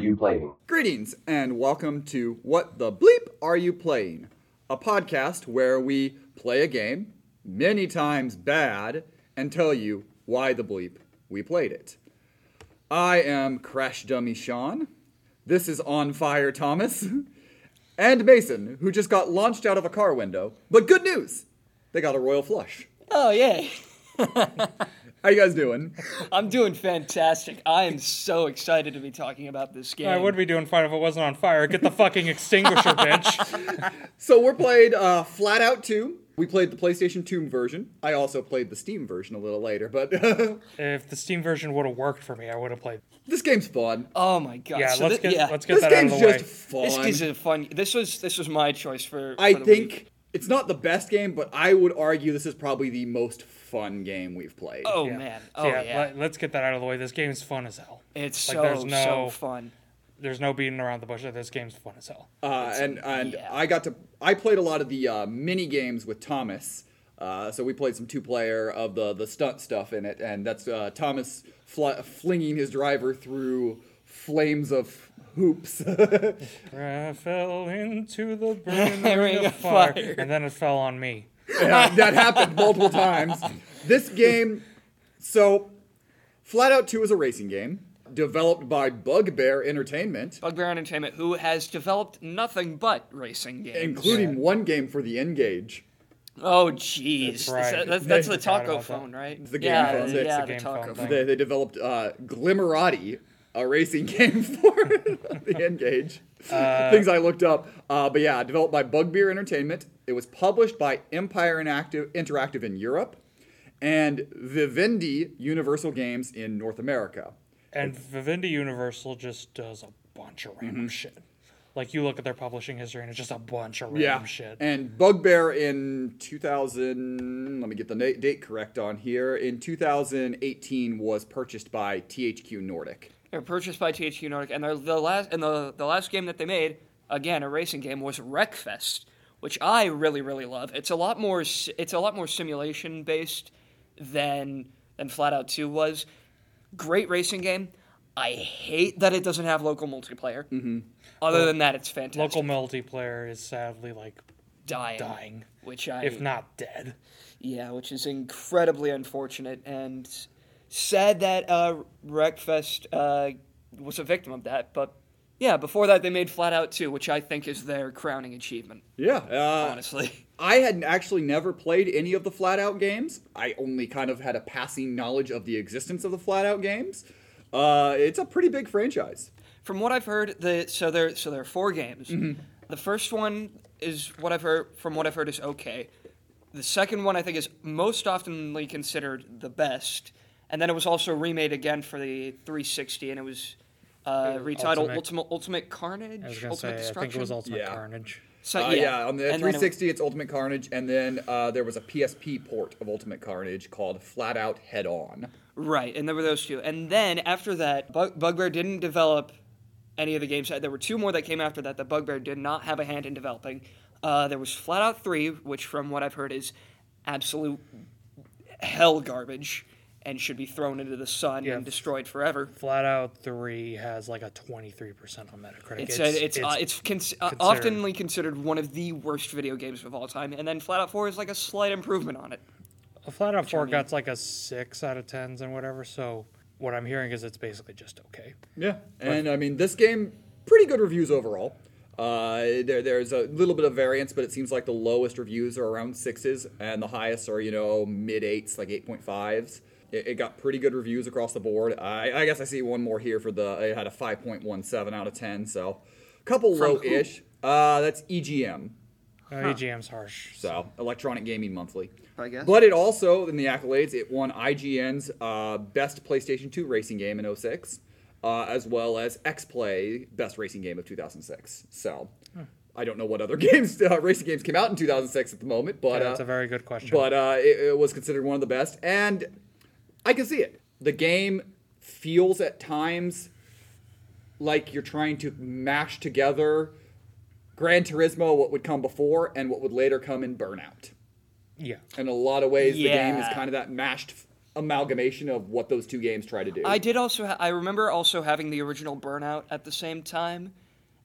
you playing? Greetings and welcome to What the Bleep Are You Playing? A podcast where we play a game, many times bad, and tell you why the bleep we played it. I am Crash Dummy Sean. This is On Fire Thomas. and Mason, who just got launched out of a car window. But good news! They got a royal flush. Oh, yay. How you guys doing? I'm doing fantastic. I am so excited to be talking about this game. I would be doing fine if it wasn't on fire. Get the fucking extinguisher, bitch. So we're played uh, Flat Out 2. We played the PlayStation 2 version. I also played the Steam version a little later, but If the Steam version would have worked for me, I would have played. this game's fun. Oh my god. Yeah, So let's thi- get yeah. let's get This that out of the way. just fun. This is a fun. This was this was my choice for. I for the think week. It's not the best game, but I would argue this is probably the most fun game we've played. Oh Yeah. man. So Oh yeah. Let, let's get that out of the way. This game is fun as hell. it's like, so there's so no- fun. There's no beating around the bush. This game's fun as hell. Uh, and and yeah. I got to I played a lot of the uh, mini games with Thomas. Uh, so we played some two player of the the stunt stuff in it, and that's uh, Thomas fl- flinging his driver through flames of hoops. I fell into the burning Ring ring of of fire, fire. and then it fell on me. Yeah, that happened multiple times. This game, so Flat Out 2 is a racing game developed by Bugbear Entertainment, Bugbear Entertainment, who has developed nothing but racing games. including one game for the N-Gage. Oh jeez. That's right. That's, that's the taco about that. phone, right? The game yeah, phone. It's yeah, the the game taco phone phone. They, they developed uh, Glimmerati, a racing game for the N-Gage. Things I looked up. Uh, but yeah, developed by Bugbear Entertainment. It was published by Empire Interactive, Interactive in Europe and Vivendi Universal Games in North America. And Vivendi Universal just does a bunch of random shit. Like you look at their publishing history, and it's just a bunch of random shit. And Bugbear in 2000, let me get the date correct on here. In 2018 was purchased by THQ Nordic. They were purchased by THQ Nordic, and the last and the the last game that they made, again a racing game, was Wreckfest, which I really really love. It's a lot more it's a lot more simulation based than than Flat Out Two was. Great racing game. I hate that it doesn't have local multiplayer. Mm-hmm. Other than that, it's fantastic. Local multiplayer is sadly like dying, dying, which I if not dead. Yeah, which is incredibly unfortunate and sad that uh, Wreckfest uh, was a victim of that. But yeah, before that, they made Flat Out 2, which I think is their crowning achievement, Yeah. Uh, honestly. I had actually never played any of the Flat Out games. I only kind of had a passing knowledge of the existence of the Flat Out games. Uh, it's a pretty big franchise. From what I've heard, the so there so there are four games. The first one is what I've heard. From what I've heard, is okay. The second one I think is most oftenly considered the best, and then it was also remade again for the 360, and it was uh, retitled Ultimate- Ultimate Ultimate Carnage. I was gonna Ultimate say, I Destruction. think it was Ultimate Yeah. Carnage. So, Uh, yeah. on the And then it- 360, it's Ultimate Carnage, and then uh, there was a PSP port of Ultimate Carnage called Flat Out Head On. Right, and there were those two. And then after that, Bug- Bugbear didn't develop any of the games. There were two more that came after that that Bugbear did not have a hand in developing. Uh, there was Flat Out 3, which from what I've heard is absolute hell garbage and should be thrown into the sun Yeah. and destroyed forever. Flat Out Three has like a twenty three percent on Metacritic. It's it's it's, uh, it's cons- uh, considered- oftenly considered one of the worst video games of all time, and then Flat Out 4 is like a slight improvement on it. A Flat Out Four mean- got like a six out of tens and whatever. So what I'm hearing is it's basically just okay. Yeah, and I mean this game, pretty good reviews overall. Uh, there, there's a little bit of variance, but it seems like the lowest reviews are around sixes, and the highest are you know mid eights, like eight point fives. It, it got pretty good reviews across the board. I, I guess I see one more here for the. It had a five point one seven out of ten, so a couple From low-ish. Uh, that's EGM, Uh, EGM's harsh. so Electronic Gaming Monthly. I guess. But it also, in the accolades, it won IGN's uh, Best PlayStation 2 Racing Game in 06, uh, as well as X Play Best Racing Game of 2006. So, I don't know what other games, uh, racing games came out in 2006 at the moment, but Yeah, that's uh, a very good question. but uh, it, it was considered one of the best, and I can see it. The game feels at times like you're trying to mash together Gran Turismo, what would come before, and what would later come in Burnout yeah, in a lot of ways the game is kind of that mashed amalgamation of what those two games try to do. I did also. Ha- I remember also having the original Burnout at the same time,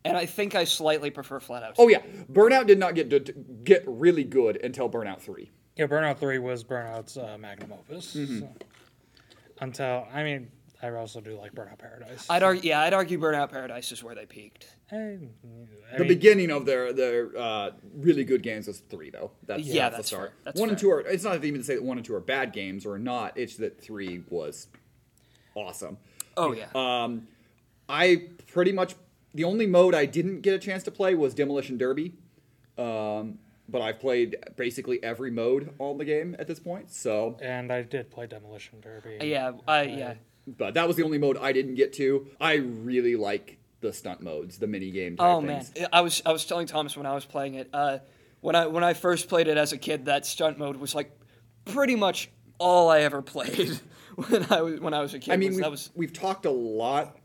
and I think I slightly prefer Flat Out. oh yeah, Burnout did not get to, to get really good until Burnout Three. Yeah, Burnout Three was Burnout's uh, magnum opus. Mm-hmm. so- Until I mean, I also do like Burnout Paradise. I'd argue. Yeah, I'd argue Burnout Paradise is where they peaked. I, I The mean, beginning of their their uh, really good games was three though. That's, Yeah, that's, that's the start. That's one and two are. It's not even to say that one and two are bad games or not. It's that three was awesome. Oh yeah. Um, I pretty much the only mode I didn't get a chance to play was Demolition Derby. Um, but I've played basically every mode on the game at this point. So, and I did play Demolition Derby. yeah. I yeah. but that was the only mode I didn't get to. I really like the stunt modes, the mini game. Type Oh man. I was I was telling Thomas when I was playing it. Uh, when I when I first played it as a kid, that stunt mode was like pretty much all I ever played when I was when I was a kid. I mean, was, we've, that was we've talked a lot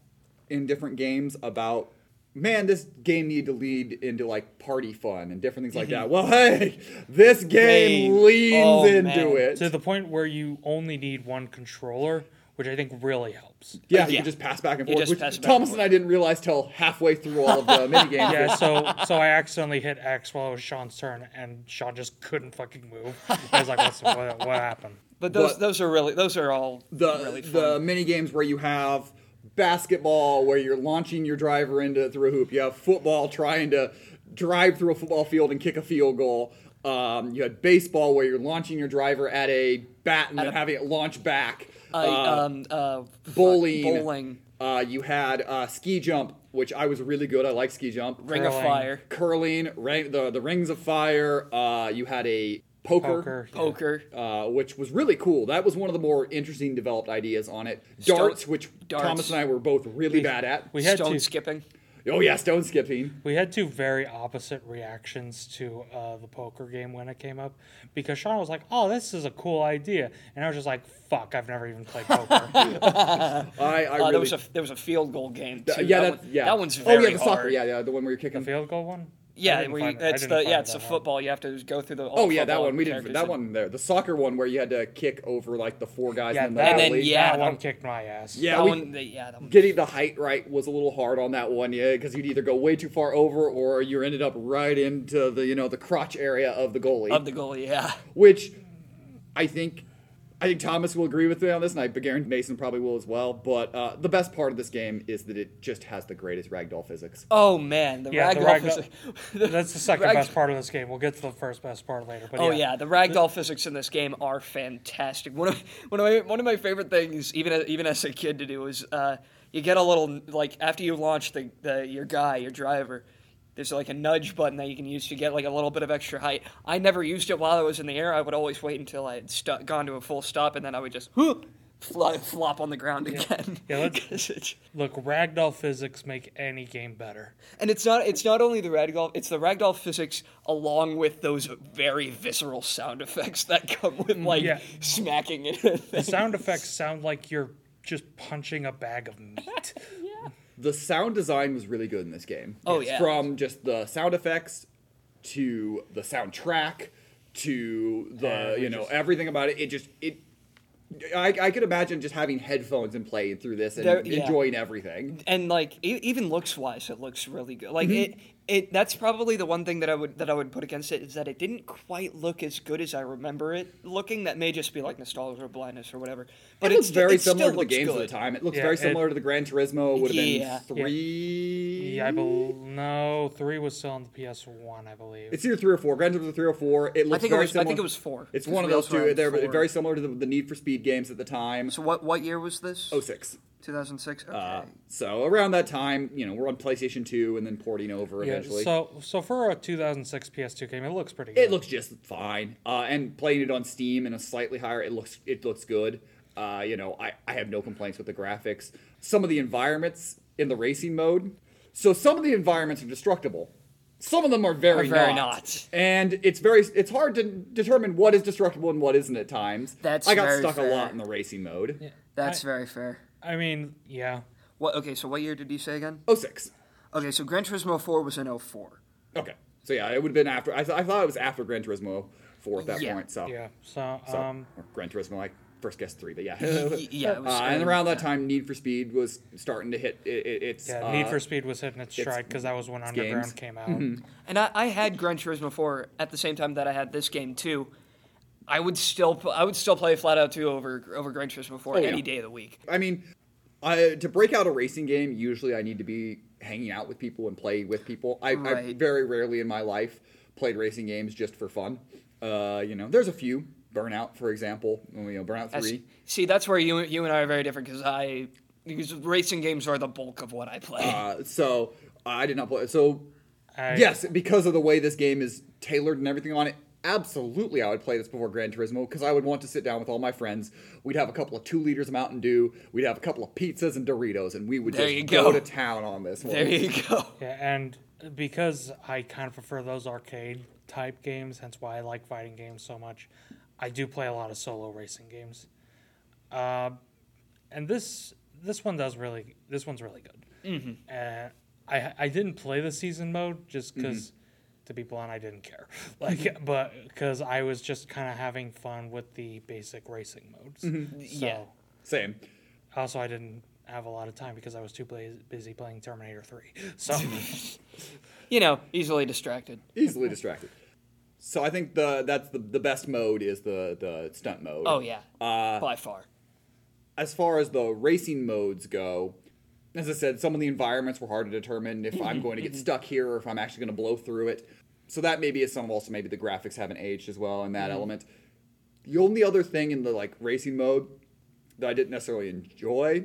in different games about, man, this game need to lead into like party fun and different things like mm-hmm. that. Well, hey, this game Game. leans Oh, into man. it. to the point where you only need one controller, which I think really helps. yeah, you Yeah. can just pass back and You forth. just Which pass back Thomas and and I didn't realize till halfway through all of the mini games. Yeah, so so I accidentally hit X while it was Sean's turn, and Sean just couldn't fucking move. I was like, What's, what, what happened? but those but- those are really those are all the really fun. the mini games where you have basketball where you're launching your driver into through a hoop. You have football trying to drive through a football field and kick a field goal. Um, you had baseball where you're launching your driver at a bat and then a- having it launch back. I, Uh, um, uh, bowling. bowling, Uh, you had uh, ski jump, which I was really good. I like ski jump. ring of fire, Curling, ring, the the rings of fire. Uh, you had a poker. Poker. yeah. uh, which was really cool. That was one of the more interesting developed ideas on it. Stone- Darts, which darts. Thomas and I were both really bad at. We had stone two. skipping. oh yeah, stone skipping. We had two very opposite reactions to uh, the poker game when it came up because Sean was like, "Oh, this is a cool idea," and I was just like, "Fuck, I've never even played poker." I, I Uh, really, there was a there was a field goal game. Too. yeah, that, that, one, yeah, that one's oh yeah, the hard. soccer, yeah, yeah, the one where you're kicking. the Field goal one. I Yeah, didn't where you, find it- I it's the yeah, it's that the hard. football. You have to go through the. Oh yeah, that one we did characters that one there. The soccer one where you had to kick over like the four guys Yeah, and then that, the And then, goalie. yeah, that that- one kicked my ass. Yeah, that we- one, the- yeah, that one. Getting the height right was a little hard on that one, yeah, because you'd either go way too far over or you ended up right into the you know the crotch area of the goalie. of the goalie. Yeah, which I think I think Thomas will agree with me on this, and I Garen Mason probably will as well. But uh, the best part of this game is that it just has the greatest ragdoll physics. Oh man, the Yeah, the ragdoll ragdoll- physics. That's the second Rag- best part of this game. We'll get to the first best part later. But Oh yeah, the ragdoll physics in this game are fantastic. One of one of my one of my favorite things, even as, even as a kid, to do is uh, you get a little like after you launch the, the your guy, your driver. There's like a nudge button that you can use to get like a little bit of extra height. I never used it while I was in the air. I would always wait until I had stu- gone to a full stop, and then I would just fly, flop on the ground again. Yeah, let's- Look, ragdoll physics make any game better. And it's not it's not only the ragdoll it's the ragdoll physics along with those very visceral sound effects that come with mm, like Yeah. smacking it. The sound effects sound like you're just punching a bag of meat. The sound design was really good in this game. Oh, yeah. From just the sound effects to the soundtrack to the you know just- everything about it. It just it. I, I could imagine just having headphones and playing through this and There- yeah. enjoying everything. and like e- even looks wise it looks really good. Like Mm-hmm. it it that's probably the one thing that I would that I would put against it is that it didn't quite look as good as I remember it looking. That may just be like nostalgia or blindness or whatever. But it looks it's very it similar to the games good. of the time. It looks Yeah, very it- similar to the Gran Turismo. Would have Yeah. been three. Yeah, I believe no, three was still on the PS One, I believe. It's either three or four. Gran Turismo three or four. It looks I think it very was I think it was four. It's one of those two. They're four. very similar to the, the Need for Speed games at the time. So what what year was this? Oh six. 2006. Okay. Uh, so around that time, you know, we're on PlayStation 2 and then porting over yeah, eventually. so so for a 2006 PS2 game, it looks pretty good. it looks just fine. Uh, and playing it on Steam in a slightly higher, it looks it looks good. Uh, you know, I, I have no complaints with the graphics. Some of the environments in the racing mode. So some of the environments are destructible. Some of them are very, Are very not. not. And it's very it's hard to determine what is destructible and what isn't at times. That's I got very stuck a lot in the racing mode. That's I- very fair. I mean, yeah. What? Okay, so what year did you say again? Oh six. Okay, so Gran Turismo 4 was in 04. Okay. So yeah, it would have been after. I, th- I thought it was after Gran Turismo 4 at that Yeah. point. So Yeah. So, So, um or Gran Turismo, like first guess three, but yeah. Yeah, it was uh, and around that time, Need for Speed was starting to hit it, it, its. Yeah, Need uh, for Speed was hitting its it's- stride because that was when Underground games. came out. And I, I had Gran Turismo 4 at the same time that I had this game too. I would still I would still play Flat Out 2 over over Gran Turismo 4 Oh, yeah. any day of the week. I mean, I, to break out a racing game, usually I need to be hanging out with people and play with people. I, I very rarely in my life played racing games just for fun. Uh, you know, there's a few. Burnout, for example. You know, Burnout That's- Three. see, that's where you you and I are very different because I because racing games are the bulk of what I play. Uh, so I did not play. So I- yes, because of the way this game is tailored and everything on it, absolutely I would play this before Gran Turismo because I would want to sit down with all my friends. We'd have a couple of two liters of Mountain Dew. We'd have a couple of pizzas and Doritos, and we would There just go. go. to town on this one. there you go. Yeah, and because I kind of prefer those arcade type games, hence why I like fighting games so much, I do play a lot of solo racing games. Uh, and this this one does really this one's really good. Mm-hmm. Uh, I I didn't play the season mode just because. To be blunt, I didn't care. Like, but because I was just kind of having fun with the basic racing modes. So, Yeah. Same. Also, I didn't have a lot of time because I was too bla- busy playing Terminator Three. So, You know, easily distracted. easily distracted. So I think the that's the the best mode is the the stunt mode. Oh yeah, Uh, by far. as far as the racing modes go, as I said, some of the environments were hard to determine if I'm going to get stuck here or if I'm actually going to blow through it. So that maybe is some of also maybe the graphics haven't aged as well in that mm-hmm. element. The only other thing in the like racing mode that I didn't necessarily enjoy,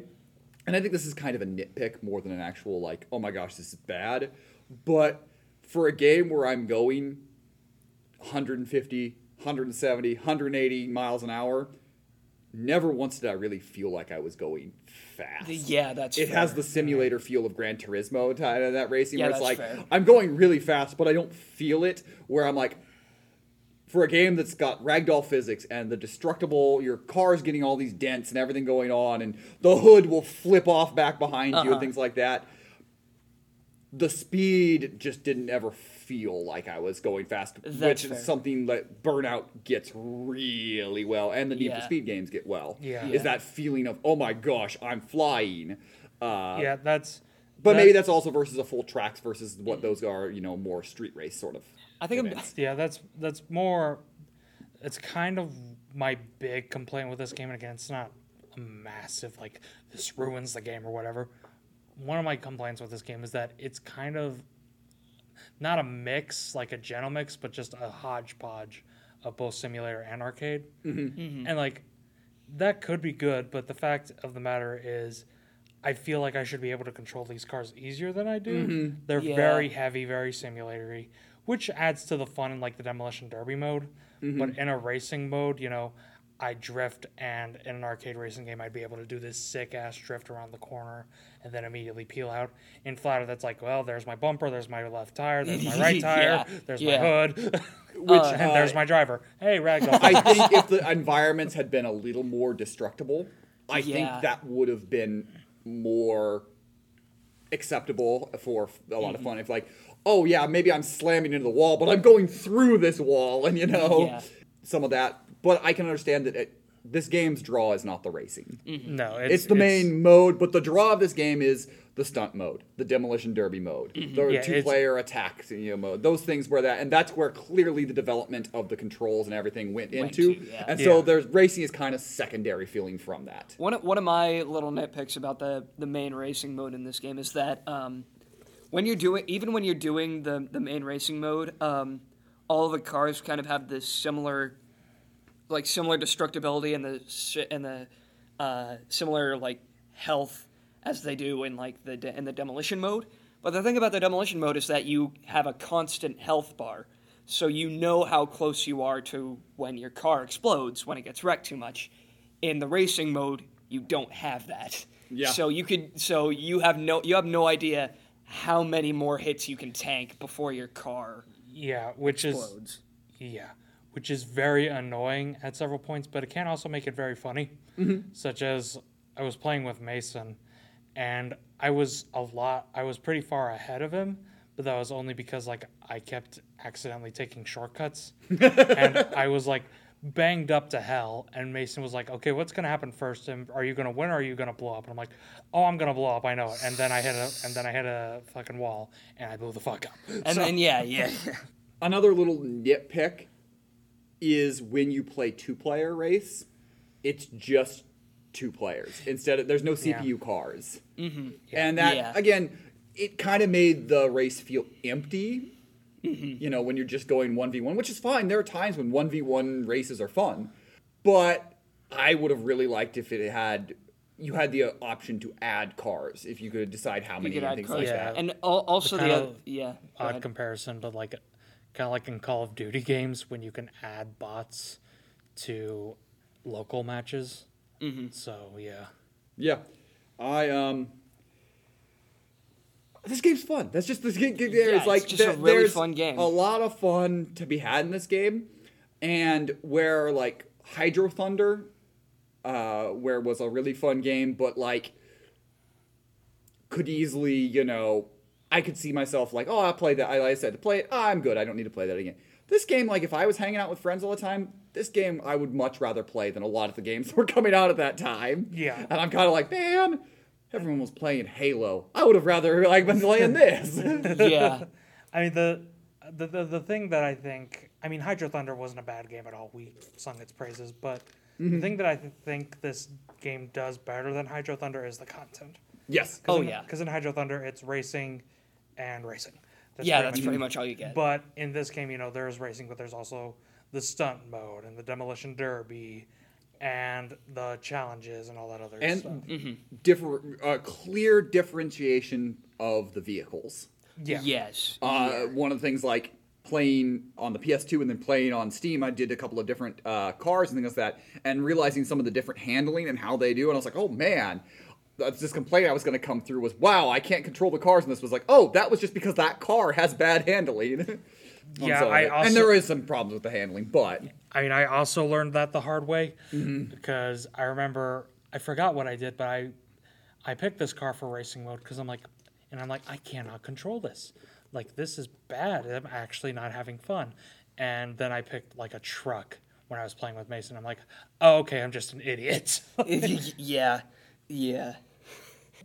and I think this is kind of a nitpick more than an actual like, oh my gosh, this is bad. But for a game where I'm going 150, 170, 180 miles an hour, never once did I really feel like I was going fast. Yeah, that's It has the simulator feel of Gran Turismo to that racing, Yeah, where it's like fair. I'm going really fast, but I don't feel it. Where I'm like, for a game that's got ragdoll physics and the destructible, your car's getting all these dents and everything going on, and the hood will flip off back behind you Uh-huh. and things like that. The speed just didn't ever feel like I was going fast, That's which fair. is something that Burnout gets really well, and the Need for Speed games get well. Yeah. is Yeah. that feeling of oh my gosh, I'm flying. Uh, yeah, that's. but that- maybe that's also versus a full tracks versus what those are, you know, more street race sort of. I think I'm- events. Yeah, that's that's more. It's kind of my big complaint with this game, and again, it's not a massive like this ruins the game or whatever. One of my complaints with this game is that it's kind of not a mix, like a gentle mix, but just a hodgepodge of both simulator and arcade. Mm-hmm. mm-hmm. And like that could be good, but the fact of the matter is, I feel like I should be able to control these cars easier than I do. Mm-hmm. They're Yeah. very heavy, very simulatory, which adds to the fun in like the demolition derby mode. Mm-hmm. But in a racing mode, you know, I drift, and in an arcade racing game, I'd be able to do this sick ass drift around the corner and then immediately peel out. In Flatter, that's like, well, there's my bumper, there's my left tire, there's my right tire, Yeah, there's yeah. my hood, Which and uh, there's my driver. Hey, ragdoll. I think if the environments had been a little more destructible, I Yeah. think that would have been more acceptable for a lot of fun. If like, oh yeah, maybe I'm slamming into the wall, but I'm going through this wall, and you know, Yeah. some of that. But I can understand that it, this game's draw is not the racing. no, It's, the main mode, but the draw of this game is the stunt mode, the demolition derby mode, the Yeah, two-player attack you know, mode. Those things where that, and that's where clearly the development of the controls and everything went, Went into. to, yeah. And so there's racing is kind of secondary feeling from that. One of, one of my little nitpicks about the, the main racing mode in this game is that um, when you're doing even when you're doing the, the main racing mode, um, all the cars kind of have this similar like similar destructibility and the and the uh, similar like health as they do in like the de- in the demolition mode. But the thing about the demolition mode is that you have a constant health bar, so you know how close you are to when your car explodes when it gets wrecked too much. In the racing mode, you don't have that. Yeah. So you could so you have no you have no idea how many more hits you can tank before your car Yeah, which is. Yeah, which is very annoying at several points, but it can also make it very funny. Mm-hmm. Such as I was playing with Mason, and I was a lot, I was pretty far ahead of him, but that was only because like I kept accidentally taking shortcuts, and I was like banged up to hell, and Mason was like, "Okay, what's gonna happen first? And are you gonna win or are you gonna blow up?" And I'm like, "Oh, I'm gonna blow up. I know it." And then I hit a and then I hit a fucking wall, and I blew the fuck up. And So- then yeah, yeah. Another little nitpick is when you play two player race, it's just two players instead of there's no CPU cars, mm-hmm. and that Yeah. again, it kind of made the race feel empty. You know, when you're just going one v one, which is fine. There are times when one v one races are fun, but I would have really liked if it had you had the uh, option to add cars if you could decide how You many could and add things cars. like Yeah. that. And also the, kind other, of yeah. Odd ahead. comparison, but like kind of like in Call of Duty games when you can add bots to local matches. Mm-hmm. So yeah, Yeah, I um. This game's fun. That's just this game. There's Yeah, it's like just a really there's fun game. A lot of fun to be had in this game, and where like Hydro Thunder, uh, where was a really fun game, but like could easily, you know, I could see myself like, oh, I played that. I, like I said to play it. Oh, I'm good. I don't need to play that again. This game, like, if I was hanging out with friends all the time, this game I would much rather play than a lot of the games that were coming out at that time. Yeah. And I'm kind of like, man, everyone was playing Halo. I would have rather like been playing this. yeah. I mean the, the the the thing that I think I mean Hydro Thunder wasn't a bad game at all. We sung its praises, but Mm-hmm. the thing that I th- think this game does better than Hydro Thunder is the content. yes. Oh yeah. Because in Hydro Thunder it's racing and racing. Yeah, pretty that's much pretty it. much all you get. But in this game, you know, there's racing, but there's also the stunt mode and the demolition derby and the challenges and all that other And stuff. Mm-hmm. differ, uh, clear differentiation of the vehicles. Yeah. Yes. Uh, One of the things like playing on the PS2 and then playing on Steam, I did a couple of different uh, cars and things like that, and realizing some of the different handling and how they do. And I was like, oh man, that's this complaint I was going to come through was, wow, I can't control the cars. And this was like, oh, that was just because that car has bad handling. Yeah, I also- and there is some problems with the handling, but I mean, I also learned that the hard way Mm-hmm. because I remember I forgot what I did, but I I picked this car for racing mode because I'm like, and I'm like, I cannot control this. Like this is bad. I'm actually not having fun. And then I picked like a truck when I was playing with Mason. I'm like, oh, okay, I'm just an idiot. yeah, yeah.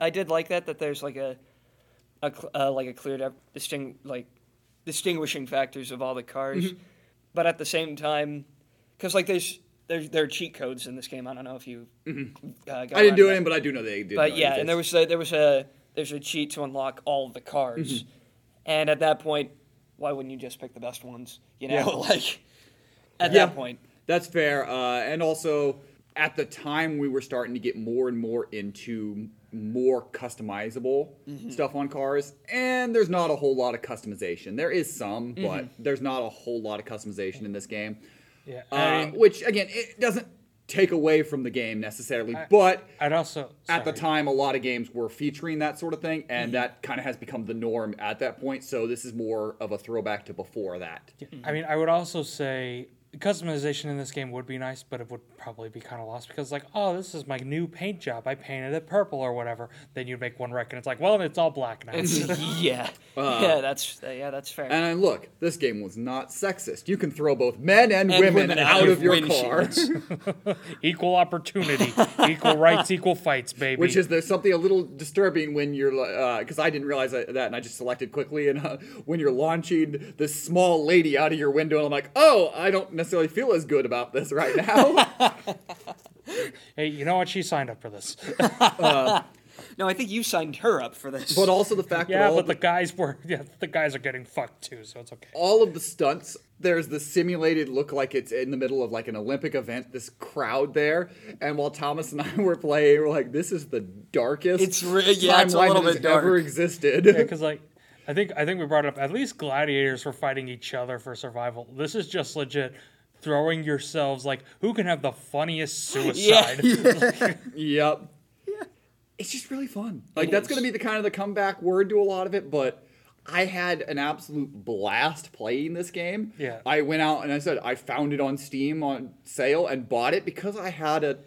I did like that. That there's like a, a uh, like a clear di- disting like distinguishing factors of all the cars, Mm-hmm. but at the same time, because like there's there's there are cheat codes in this game. I don't know if you. Uh, got Mm-hmm. I didn't do that. but I do know they did. But yeah, and there was a, there was a there's a cheat to unlock all the cars, Mm-hmm. and at that point, why wouldn't you just pick the best ones? You know, Yeah. like at Yeah. that point. That's fair. Uh, and also, at the time, we were starting to get more and more into more customizable Mm-hmm. stuff on cars. And there's not a whole lot of customization. There is some, Mm-hmm. but there's not a whole lot of customization in this game. yeah. Uh, I mean, which, again, it doesn't take away from the game necessarily. but I'd also at the time, a lot of games were featuring that sort of thing. Mm-hmm. And that kind of has become the norm at that point. So this is more of a throwback to before that. I mean, I would also say customization in this game would be nice, but it would probably be kind of lost because, like, oh, this is my new paint job. I painted it purple or whatever. Then you'd make one wreck, and it's like, well, it's all black now. yeah, yeah, that's yeah, that's fair. Uh, And look, this game was not sexist. You can throw both men and, And women, women out out of of your car, equal opportunity, equal rights, equal fights, baby. which is there's something a little disturbing when you're because I didn't realize that, that and I just selected quickly. And uh, when you're launching this small lady out of your window, and I'm like, oh, I don't necessarily feel as good about this right now. hey, you know what? She signed up for this. Uh, no, I think you signed her up for this. but also the fact that yeah, all, but the the, guys were yeah, the guys are getting fucked too, so it's okay. all of the stunts. There's the simulated look like it's in the middle of like an Olympic event. This crowd there, and while Thomas and I were playing, we're like, "This is the darkest It's re- yeah, it's a timeline little bit has ever existed." Yeah, because like I think I think we brought it up. At least gladiators were fighting each other for survival. This is just legit throwing yourselves like who can have the funniest yeah, suicide. Yep. It's just really fun. Like It that's is. going to be the kind of the comeback word to a lot of it, but I had an absolute blast playing this game. Yeah. I went out and I said I found it on Steam on sale and bought it because I had a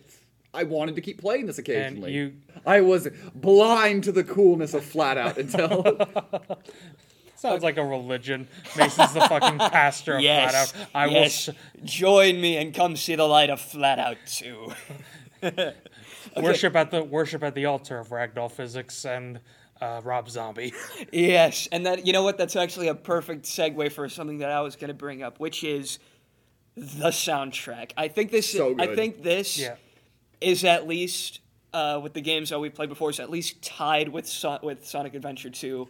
I wanted to keep playing this occasionally. you- I was blind to the coolness of Flat Out until Sounds like a religion. Mason's the fucking pastor of yes, Flat Out. I yes. Join me and come see the light of Flat Out too. will worship at the worship at the altar of ragdoll physics and uh, Rob Zombie. yes, and that you know what? That's actually a perfect segue for something that I was going to bring up, which is the soundtrack. I think this. So I think this Yeah. is at least uh, with the games that we played before is at least tied with Son- with Sonic Adventure 2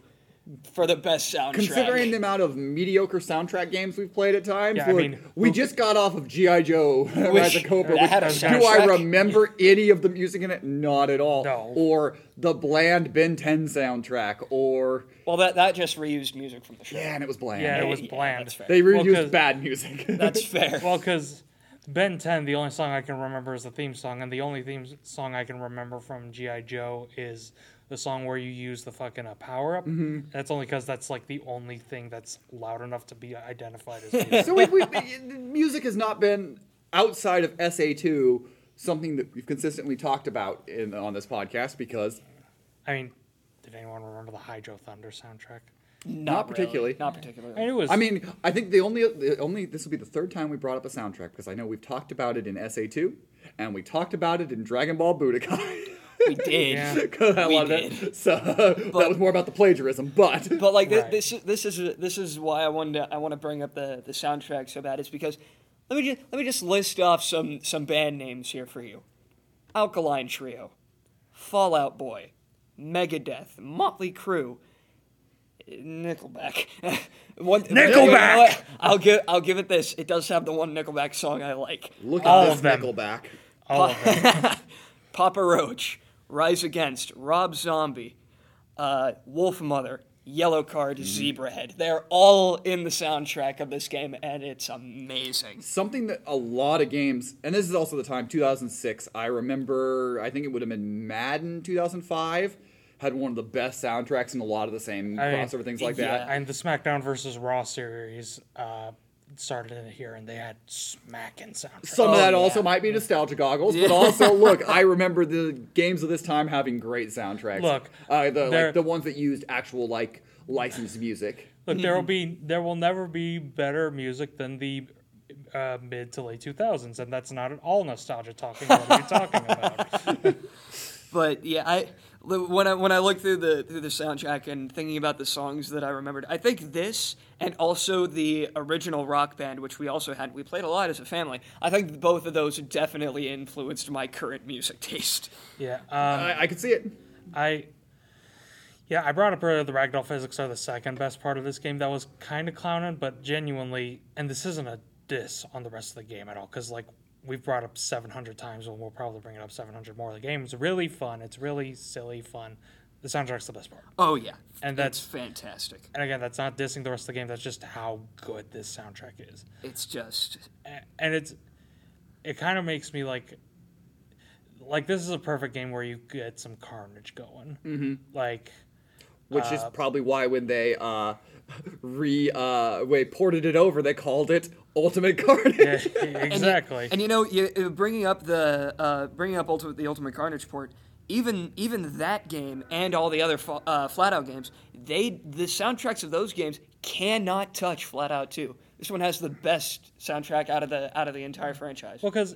for the best soundtrack. Considering the amount of mediocre soundtrack games we've played at times, Yeah, I mean, we who- just got off of GI Joe Rise of Cobra. that which- had a do I remember any of the music in it? Not at all. No. Or the bland Ben 10 soundtrack, or well, that that just reused music from the show. yeah, and it was bland. Yeah, it was bland. that's fair. They Well, bad music. That's fair. Well, because Ben 10, the only song I can remember is the theme song, and the only theme song I can remember from G.I. Joe is the song where you use the fucking uh, power up. Mm-hmm. That's only because that's like the only thing that's loud enough to be identified as music. so we, we, the music has not been outside of SA2 something that we've consistently talked about in on this podcast because I mean, did anyone remember the Hydro Thunder soundtrack? Not really. particularly. Not particularly. I mean, it was. I mean, I think the only the only this will be the third time we brought up a soundtrack because I know we've talked about it in SA2 and we talked about it in Dragon Ball Budokai. we did. Yeah. 'Cause I We loved did. it. So that was more about the plagiarism, but But like Right. this, this is this is why I wanted to, I want to bring up the, the soundtrack so bad. Is because let me just let me just list off some some band names here for you: Alkaline Trio, Fall Out Boy, Megadeth, Motley Crue, Nickelback. one, you know Nickelback! I'll give I'll give it this. It does have the one Nickelback song I like. look at All this of them. Nickelback. all of them. Papa Roach, Rise Against, Rob Zombie, uh, Wolfmother, Yellow Card, Mm-hmm. Zebrahead. They're all in the soundtrack of this game, and it's amazing. Something that a lot of games, and this is also the time 2006. I remember, I think it would have been Madden 2005 had one of the best soundtracks and a lot of the same I mean, crossover things like yeah. that. and the SmackDown versus Raw series uh, started in here, and they had smacking soundtracks. Some of Oh, that yeah. also might be nostalgia goggles, Yeah. but also look, I remember the games of this time having great soundtracks. Look, uh, the they're- like the ones that used actual like licensed music. Look, there will be there will never be better music than the uh, mid to late 2000s, and that's not at all nostalgia talking. What are you talking about? But yeah, I when I when I look through the through the soundtrack and thinking about the songs that I remembered, I think this and also the original rock band, which we also had, we played a lot as a family. I think both of those definitely influenced my current music taste. Yeah, um, I, I could see it. I yeah, I brought up earlier the ragdoll physics are the second best part of this game. That was kind of clowning, but genuinely, and this isn't a diss on the rest of the game at all, because like we've brought up 700 times, and we'll probably bring it up 700 more. The game is really fun. It's really silly fun. The soundtrack's the best part. Oh yeah, And that's that's- fantastic. And again, that's not dissing the rest of the game. That's just how good this soundtrack is. It's just and it's it kind of makes me like like this is a perfect game where you get some carnage going. Mm-hmm. Like Which is Uh, probably why when they uh re uh way ported it over, they called it Ultimate Carnage. yeah, exactly. And you, know, you, uh, bringing up the uh, bringing up Ultimate the Ultimate Carnage port, even even that game and all the other fa- uh, Flat Out games, they the soundtracks of those games cannot touch Flat Out Two. This one has the best soundtrack out of the out of the entire franchise. well, because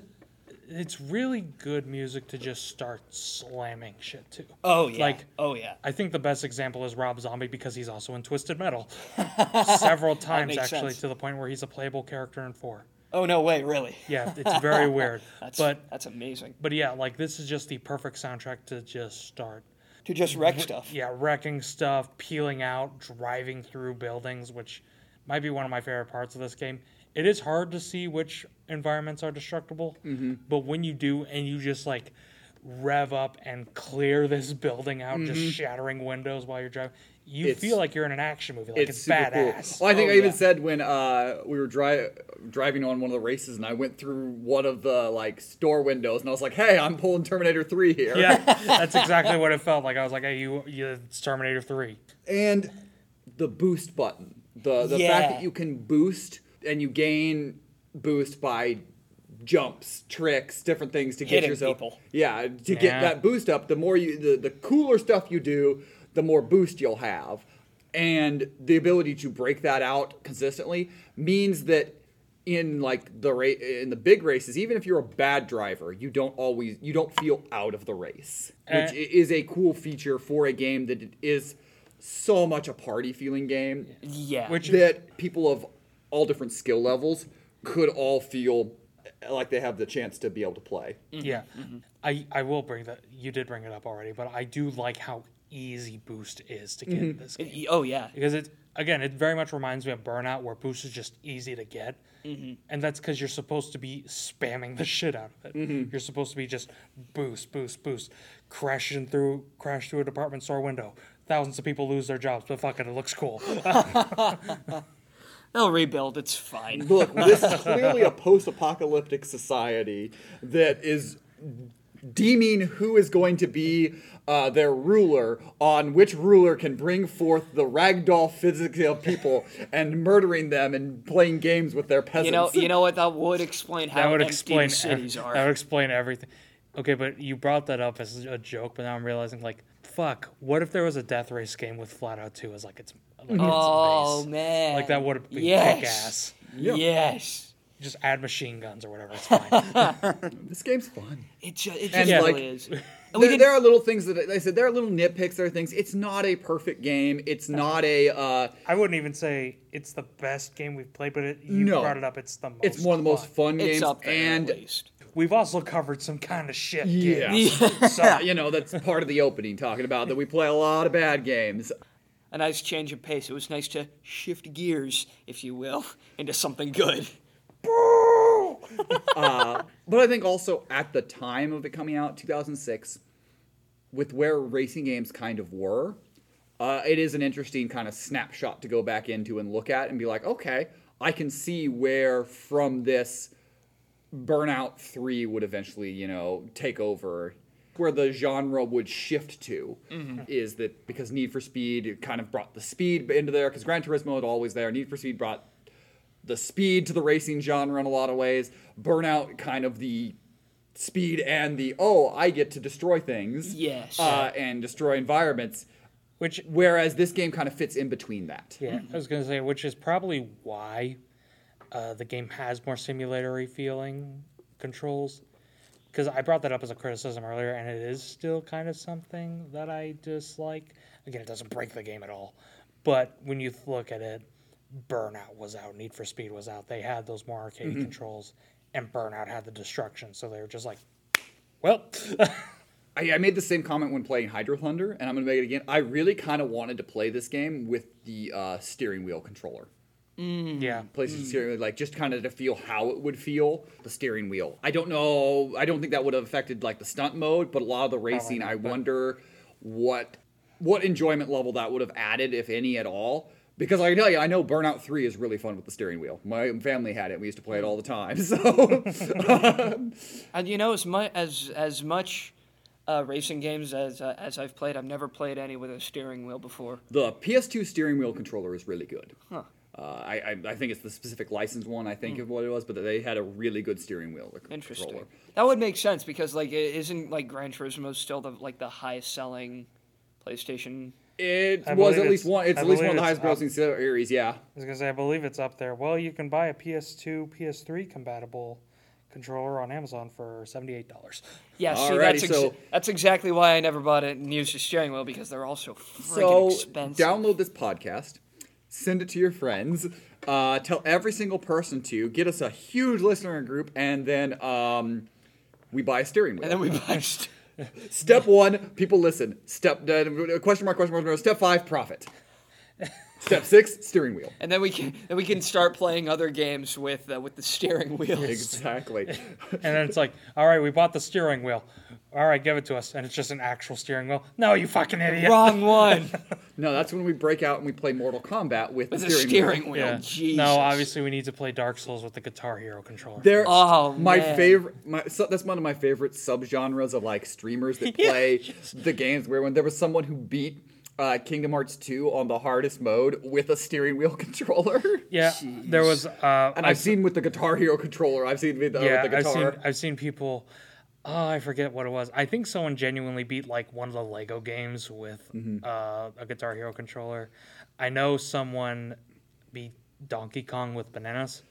it's really good music to just start slamming shit to. oh yeah, like- oh yeah, I think the best example is Rob Zombie because he's also in Twisted Metal several times actually sense. to the point where he's a playable character in four. oh no way, really. Yeah, it's very weird. That's but that's amazing. but yeah, like this is just the perfect soundtrack to just start To just wreck stuff. yeah, wrecking stuff, peeling out, driving through buildings, which might be one of my favorite parts of this game. It is hard to see which environments are destructible, Mm-hmm. but when you do, and you just like rev up and clear this building out, just shattering windows while you're driving, you Mm-hmm. It's- feel like you're in an action movie. Like it's, super badass. cool. Well, I think Oh, I even yeah. said when uh, we were dri- driving on one of the races, and I went through one of the like store windows, and I was like, "Hey, I'm pulling Terminator 3 here." Yeah, that's exactly what it felt like. I was like, "Hey, you, you, it's Terminator Three." and the boost button, the the Yeah. fact that you can boost and you gain boost by jumps, tricks, different things to get yourself. people. Yeah, to Yeah. get that boost up. The more you, the the cooler stuff you do, the more boost you'll have. and the ability to break that out consistently means that in like the ra- in the big races, even if you're a bad driver, you don't always you don't feel out of the race, which Uh, i- is a cool feature for a game that is so much a party feeling game Yeah. Which that people of all different skill levels could all feel like they have the chance to be able to play. Mm-hmm. Yeah, mm-hmm. I I will bring that. You did bring it up already, but I do like how easy Boost is to get in mm-hmm. this game oh yeah. because it again it very much reminds me of Burnout, where Boost is just easy to get, and that's because you're supposed to be spamming the shit out of it. You're supposed to be just boost, boost, boost, crashing through, crash through a department store window. Thousands of people lose their jobs, but fuck it, it looks cool. They'll rebuild. It's fine. Look, this is clearly a post-apocalyptic society that is deeming who is going to be uh, their ruler on which ruler can bring forth the ragdoll physics of people and murdering them and playing games with their peasants. You know. You know what? That would explain how that would empty explain cities ev- are. That would explain everything. Okay, but you brought that up as a joke, but now I'm realizing like, fuck. What if there was a death race game with Flat Out 2 as like its like oh man. Like that would have been yes. kick ass. Yeah. Yes. Just add machine guns or whatever. It's fine. this game's fun. It, ju- it just And, really like, is. There, didn't- there are little things that I said. There are little nitpicks. There are things. It's not a perfect game. It's not a. Uh, I wouldn't even say it's the best game we've played, but it, you No. brought it up. It's the most. it's one of the most fun it's games. up there and at least. We've also covered some kind of shit. Yeah. games. so, you know, that's part of the opening, talking about that we play a lot of bad games. A nice change of pace. It was nice to shift gears, if you will, into something good. But I think also at the time of it coming out, 2006, with where racing games kind of were, uh, it is an interesting kind of snapshot to go back into and look at and be like, okay, I can see where from this Burnout 3 would eventually, you know, take over. Where the genre would shift to is that because Need for Speed kind of brought the speed into there, because Gran Turismo had always there. Need for Speed brought the speed to the racing genre in a lot of ways. Burnout kind of the speed and the oh, I get to destroy things. Yes. Uh, and destroy environments. Which Whereas this game kind of fits in between that. Yeah, I was gonna say, which is probably why uh, the game has more simulatory feeling controls. Because I brought that up as a criticism earlier, and it is still kind of something that I dislike. Again, it doesn't break the game at all, but when you look at it, Burnout was out, Need for Speed was out. They had those more arcade controls, and Burnout had the destruction. So they were just like, well, I, I made the same comment when playing Hydro Thunder, and I'm going to make it again. I really kind of wanted to play this game with the uh, steering wheel controller. Yeah. PlayStation steering like just kind of to feel how it would feel the steering wheel. I don't know. I don't think that would have affected like the stunt mode, but a lot of the racing, not, I but- wonder what what enjoyment level that would have added, if any at all. Because I can tell you, I know Burnout Three is really fun with the steering wheel. My family had it. We used to play it all the time. So And you know, as much as as much uh, racing games as uh, as I've played, I've never played any with a steering wheel before. the PS2 steering wheel controller is really good. Huh. Uh, I, I I think it's the specific license one. I think of what it was, but they had a really good steering wheel Interesting. controller. That would make sense because like it isn't like Gran Turismo still the like the highest selling PlayStation. It I was at least one. It's I at least one of the highest it's grossing series. Yeah. I was gonna say, I believe it's up there. Well, you can buy a PS2, PS3 compatible controller on Amazon for seventy-eight dollars. Yeah, see, Alrighty, that's ex- so- that's exactly why I never bought it and used a steering wheel because they're all so freaking So expensive. download this podcast, send it to your friends, uh, tell every single person to get us a huge listener group, and then um, we buy a steering wheel. and then we buy. St- Step one, people listen. Step uh, question mark question mark. mark. Step five, profit. Step six, steering wheel. and then we can then we can start playing other games with uh, with the steering wheels. Exactly. And then it's like, all right, we bought the steering wheel. All right, give it to us, and it's just an actual steering wheel. No, you fucking idiot. Wrong one. no, that's when we break out and we play Mortal Kombat with, With the steering, steering wheel. wheel. Yeah. Jesus. No, obviously we need to play Dark Souls with the Guitar Hero controller. There, Oh, my man. favorite. My, so that's one of my favorite subgenres of like streamers that play the games. Where when there was someone who beat uh, Kingdom Hearts 2 on the hardest mode with a steering wheel controller, yeah, there was. Uh, and I I've seen with the Guitar Hero controller. I've seen with, uh, yeah, with the I've seen I've seen people. Oh, I forget what it was. I think someone genuinely beat like one of the Lego games with Mm-hmm. uh, a Guitar Hero controller. I know someone beat Donkey Kong with bananas.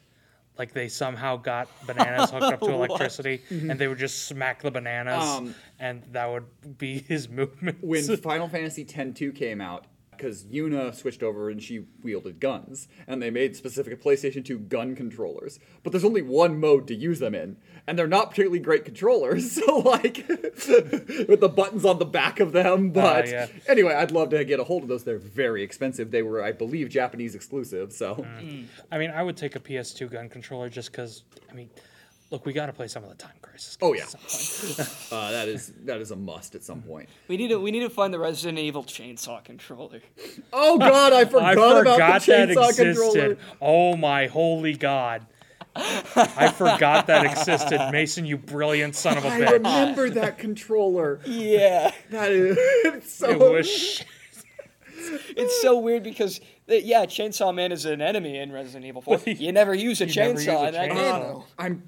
Like they somehow got bananas hooked up to electricity, and they would just smack the bananas, Um, and that would be his movement. when Final Fantasy X-2 came out, because Yuna switched over and she wielded guns, and they made specific PlayStation 2 gun controllers. But there's only one mode to use them in, and they're not particularly great controllers. So like, with the buttons on the back of them. But yeah. anyway, I'd love to get a hold of those. They're very expensive. They were, I believe, Japanese exclusive. So I mean, I would take a PS2 gun controller just because. I mean, look, we got to play some of the Time Crisis. Oh, yeah. at some point. uh, that is that is a must at some point. We need to we need to find the Resident Evil chainsaw controller. Oh God, I forgot, I forgot about the that chainsaw existed. controller. Oh my holy god! I forgot that existed. Mason, you brilliant son of a I bitch! I remember that controller. Yeah, That is it's so. It was it's so weird because yeah, Chainsaw Man is an enemy in Resident Evil 4. You never use a you never use chainsaw a in that chainsaw. game Uh. I'm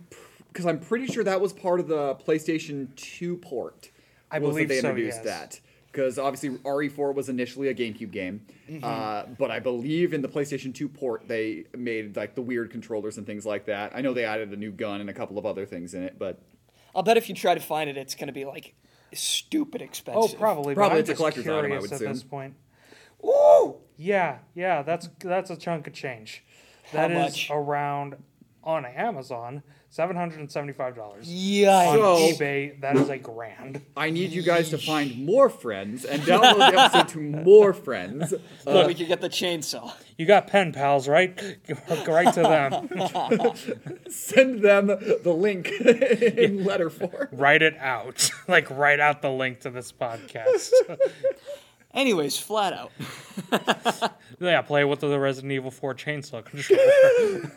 because I'm pretty sure that was part of the PlayStation 2 port. I was that believe they so, introduced yes. that because obviously RE4 was initially a GameCube game, uh, but I believe in the PlayStation 2 port they made like the weird controllers and things like that. I know they added a new gun and a couple of other things in it, but I'll bet if you try to find it, it's going to be like stupid expensive. oh, probably. but Probably I'm it's a just collector's item, I would at this point. Ooh! Yeah, yeah, that's that's a chunk of change. How That is much? around on Amazon seven hundred and seventy-five dollars. On Yeah. So- eBay, that is a grand. I need you guys to find more friends and download the episode to more friends. Look, we could get the chainsaw. You got pen pals, right? Go right to them. Send them the link in letter form. write it out. like write out the link to this podcast. Anyways, flat out. yeah, play with the Resident Evil 4 chainsaw controller.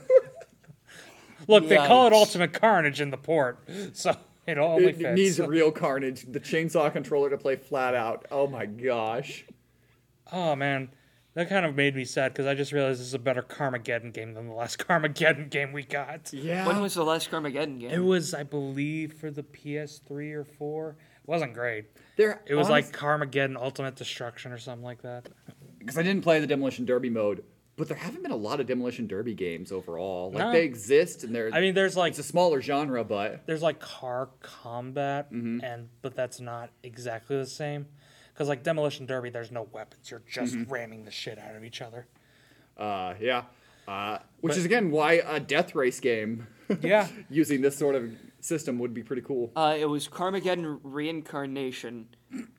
Look, they call it Ultimate Carnage in the port, so it only It fits. needs real carnage. The chainsaw controller to play flat out. Oh my gosh. oh man, that kind of made me sad because I just realized this is a better Carmageddon game than the last Carmageddon game we got. Yeah. When was the last Carmageddon game? It was, I believe, for the PS3 or 4. It wasn't great. there, It was like Carmageddon Ultimate Destruction or something like that. because I didn't play the Demolition Derby mode, but there haven't been a lot of Demolition Derby games overall. Like No. they exist and they're. I mean, there's like it's a smaller genre, but there's like car combat Mm-hmm. and but that's not exactly the same because like demolition derby there's no weapons you're just Mm-hmm. ramming the shit out of each other uh, yeah. Uh, which But- is again why a death race game yeah using this sort of system would be pretty cool. Uh, it was Carmageddon Reincarnation,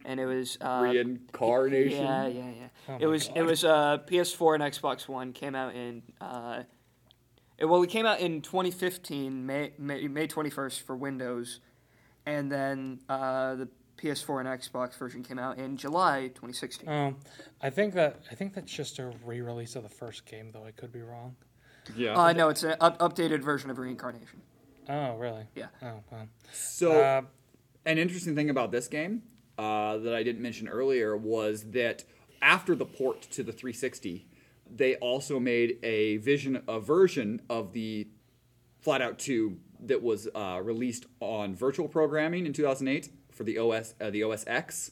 and it was uh, Reincarnation. Yeah, yeah, yeah. Oh it was God. it was uh, PS4 and Xbox One came out in uh, it, well, it came out in 2015, May May, May 21st for Windows, and then uh, the PS4 and Xbox version came out in July 2016. um i think that i think that's just a re-release of the first game though i could be wrong Yeah. Uh, no, it's an up- updated version of Reincarnation. oh really Yeah. oh well so uh, An interesting thing about this game uh, that I didn't mention earlier was that after the port to the 360, they also made a vision, a version of the Flatout 2 that was uh, released on virtual programming in 2008 for the OS, uh, the OS X,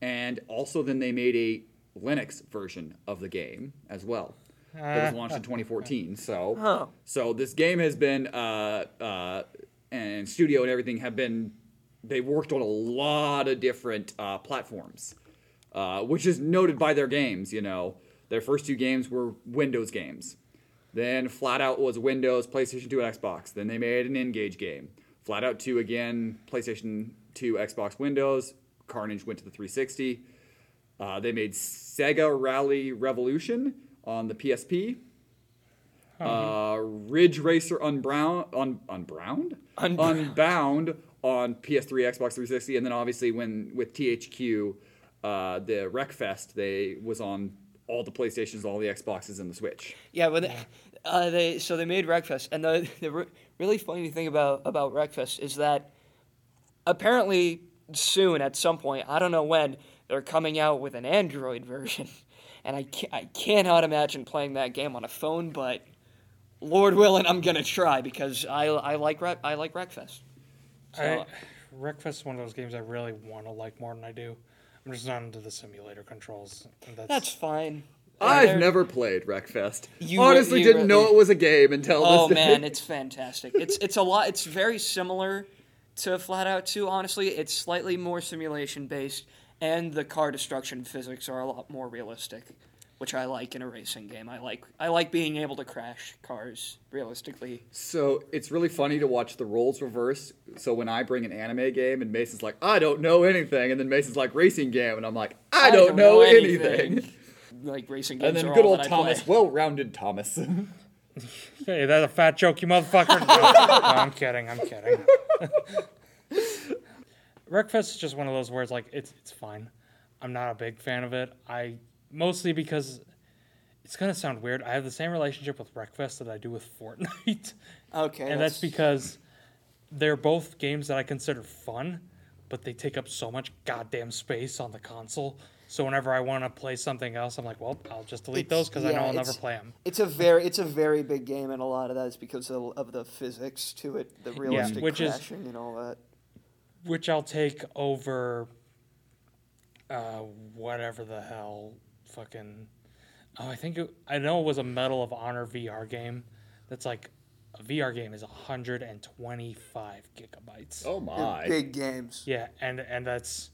and also then they made a Linux version of the game as well. That was launched in 2014. So, Oh. so this game has been uh, uh, and studio and everything have been they worked on a lot of different uh, platforms, uh, which is noted by their games. You know, their first two games were Windows games. Then Flat Out was Windows, PlayStation 2, and Xbox. Then they made an N-Gage game. Flat Out 2 again, PlayStation 2, Xbox, Windows. Carnage went to the 360. Uh, they made Sega Rally Revolution on the PSP. Uh, Ridge Racer Unbound, un, Unbound? Unbound. Unbound on PS3, Xbox 360, and then obviously when with THQ, uh, the Wreckfest, they was on all the PlayStations, all the Xboxes, and the Switch. Yeah, but they, uh, they so they made Wreckfest, and the the re- really funny thing about about Wreckfest is that apparently soon at some point, I don't know when, they're coming out with an Android version, and I ca I cannot imagine playing that game on a phone, but Lord willing, I'm gonna try because I I like I like Wreckfest. So, I, uh, Wreckfest is one of those games I really want to like more than I do. I'm just not into the simulator controls. That's, That's fine. I've They're- never played Wreckfest. You- Honestly, you didn't know it was a game until Oh this day. man, it's fantastic. It's it's a lot. It's very similar to Flat Out 2. Honestly, it's slightly more simulation based, and the car destruction physics are a lot more realistic, which I like in a racing game. I like I like being able to crash cars realistically. So it's really funny to watch the roles reverse. So when I bring an anime game and Mason's like, I don't know anything, and then Mason's like, racing game, and I'm like, I, don't, know, anything. Like racing games And then are good all old that Thomas, well-rounded Thomas. Hey, that's a fat joke, you motherfucker. No, no, I'm kidding. I'm kidding. Wreckfest is just one of those words like it's it's fine. I'm not a big fan of it. I mostly because it's gonna sound weird. I have the same relationship with Wreckfest that I do with Fortnite, Okay, and that's because they're both games that I consider fun, but they take up so much goddamn space on the console. So whenever I want to play something else, I'm like, well, I'll just delete It's- those because I yeah, know I'll never play them. It's a very it's a very big game, and a lot of that is because of, of the physics to it, the realistic which is- crashing and all that. which I'll take over uh, whatever the hell fucking oh I think it, I know it was a Medal of Honor VR game that's like a VR game is 125 gigabytes. oh They're my. big games. Yeah, and and that's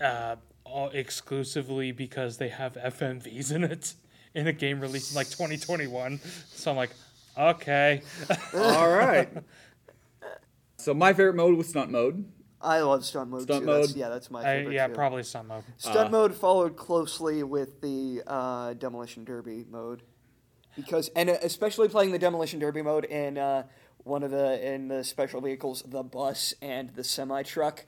uh, all exclusively because they have FMVs in it in a game released in like 2021. So I'm like, okay. All right. So my favorite mode was stunt mode. I love stunt mode Stunt too. That's, yeah, that's my I, favorite. yeah, too. probably stunt mode. Stunt Uh, mode followed closely with the uh, demolition derby mode, because and uh, especially playing the demolition derby mode in uh, one of the in the special vehicles, the bus and the semi truck.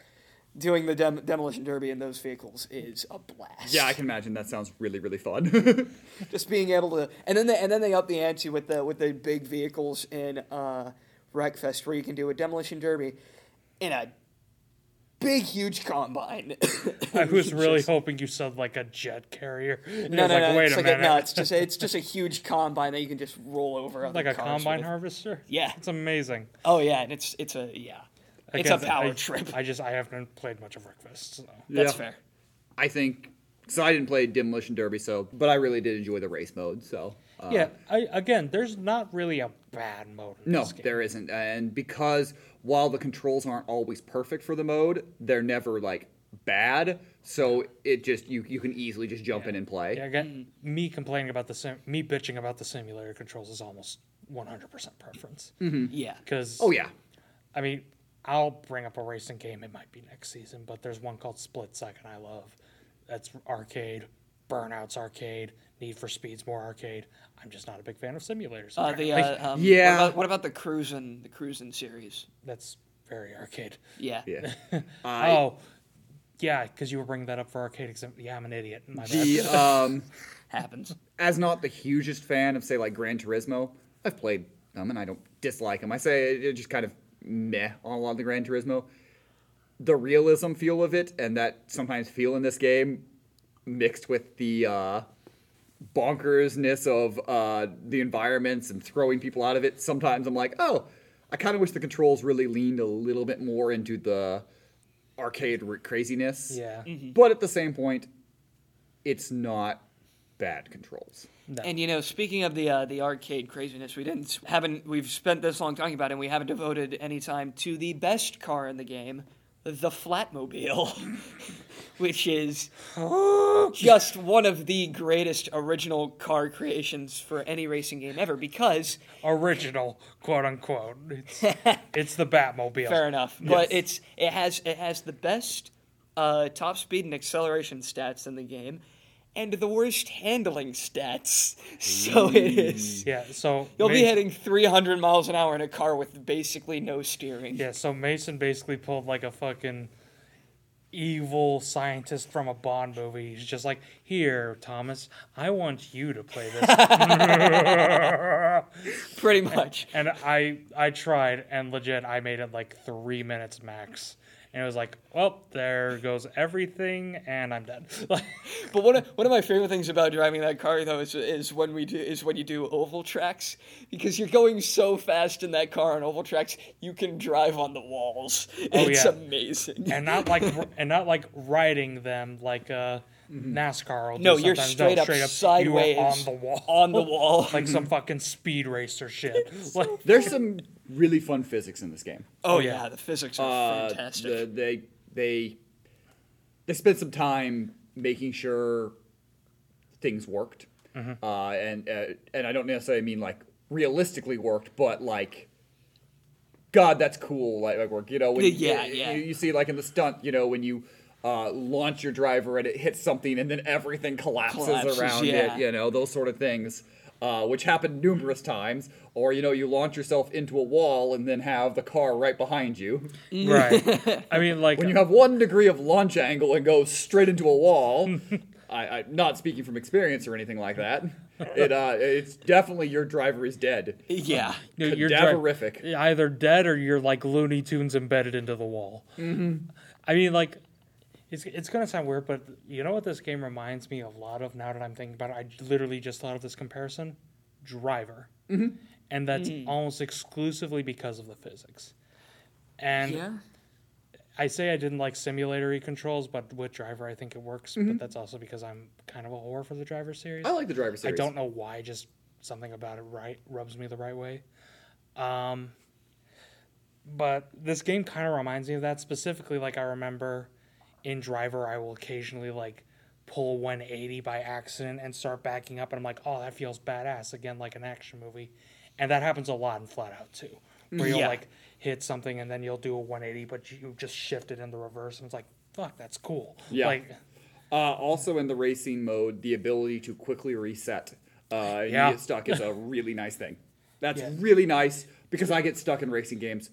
Doing the dem- demolition derby in those vehicles is a blast. Yeah, I can imagine that sounds really, really fun. just being able to, and then they, and then they up the ante with the with the big vehicles in uh, Wreckfest, where you can do a demolition derby in a big, huge combine. I was really Just- hoping you said like a jet carrier. And No, no, like, no. wait it's a like minute. A, no, it's just a, it's just a huge combine that you can just roll over. Like a combine with. harvester. Yeah. it's amazing. Oh yeah, and it's it's a yeah, it's a Again, power I, trip. I just I haven't played much of Wreckfest. So. That's fair. I think so. I didn't play demolition derby, so but I really did enjoy the race mode. So uh, yeah, I, again, there's not really a bad mode. In No, this game. there isn't. And because while the controls aren't always perfect for the mode, they're never like bad. So it just you you can easily just jump in and play. Yeah, again, me complaining about the sim- me bitching about the simulator controls is almost 100% preference. Mm-hmm. Yeah. Because Oh yeah. I mean, I'll bring up a racing game. It might be next season, but there's one called Split Second I love. That's arcade. Burnouts arcade. Need for Speed's more arcade. I'm just not a big fan of simulators. Uh, the uh, um, Yeah. What about, what about the cruising the cruising series? That's very arcade. Yeah. Yeah. I, oh, yeah, because you were bringing that up for arcade. Exam- yeah, I'm an idiot. My bad. the um Happens. as not the hugest fan of say like Gran Turismo, I've played them and I don't dislike them. I say it, it just kind of meh on a lot of the Gran Turismo. The realism feel of it and that sometimes feel in this game mixed with the uh, bonkersness of uh, the environments and throwing people out of it. Sometimes I'm like, oh, I kind of wish the controls really leaned a little bit more into the arcade r- craziness. Yeah. But at the same point, it's not bad controls. No. And you know, speaking of the uh, the arcade craziness, we didn't haven't we've spent this long talking about it, and we haven't devoted any time to the best car in the game, the Flatmobile, which is just one of the greatest original car creations for any racing game ever. Because Original, quote unquote. It's, it's the Batmobile. fair enough, but it's it has it has the best uh, top speed and acceleration stats in the game. And the worst handling stats. So it is. Yeah, so You'll be heading 300 miles an hour in a car with basically no steering. Yeah, so Mason basically pulled like a fucking evil scientist from a Bond movie. He's just like, "Here, Thomas, I want you to play this." Pretty much. and I I tried and legit I made it like 3 minutes max. And it was like, well, there goes everything, and I'm dead. But one of, one of my favorite things about driving that car though is, is when we do is when you do oval tracks because you're going so fast in that car on oval tracks you can drive on the walls. Oh, it's yeah. amazing. and not like and not like riding them like uh, NASCAR. Will do No, you're straight up straight up sideways You are on the wall, on the wall. like some fucking speed racer shit. Like, There's some really fun physics in this game. oh yeah, the physics are Uh, fantastic. the, they they they spent some time making sure things worked, Mm-hmm. uh, and uh, and I don't necessarily mean like realistically worked, but like. God, that's cool. Like, like work, you know. When Yeah, you, yeah. You, you see, like in the stunt, you know, when you uh, launch your driver and it hits something, and then everything collapses, Collapses, around yeah. it. You know, those sort of things, uh, which happened numerous times. Or you know, you launch yourself into a wall and then have the car right behind you. right. I mean, like When you have one degree of launch angle and go straight into a wall, I, I not speaking from experience or anything like that. It uh, it's definitely your driver is dead. yeah. you're, you're dri- either dead or you're like Looney Tunes embedded into the wall. Mm-hmm. I mean, like, it's it's gonna sound weird, but you know what this game reminds me a lot of now that I'm thinking about it. I literally just thought of this comparison: Driver, mm-hmm. and that's almost exclusively because of the physics. And Yeah. I say I didn't like simulatory controls, but with Driver, I think it works. But that's also because I'm kind of a whore for the Driver series. I like the driver series. I don't know why, just something about it right rubs me the right way. Um, but this game kind of reminds me of that specifically. Like I remember in Driver, I will occasionally like pull 180 by accident and start backing up, and I'm like, oh, that feels badass again, like an action movie, and that happens a lot in Flat Out too, where you'll Yeah. like hit something and then you'll do a 180, but you just shift it in the reverse, and it's like, fuck, that's cool. Yeah. Like, Uh, also in the racing mode, the ability to quickly reset uh, Yeah. you get stuck is a really nice thing. That's Yeah. really nice because I get stuck in racing games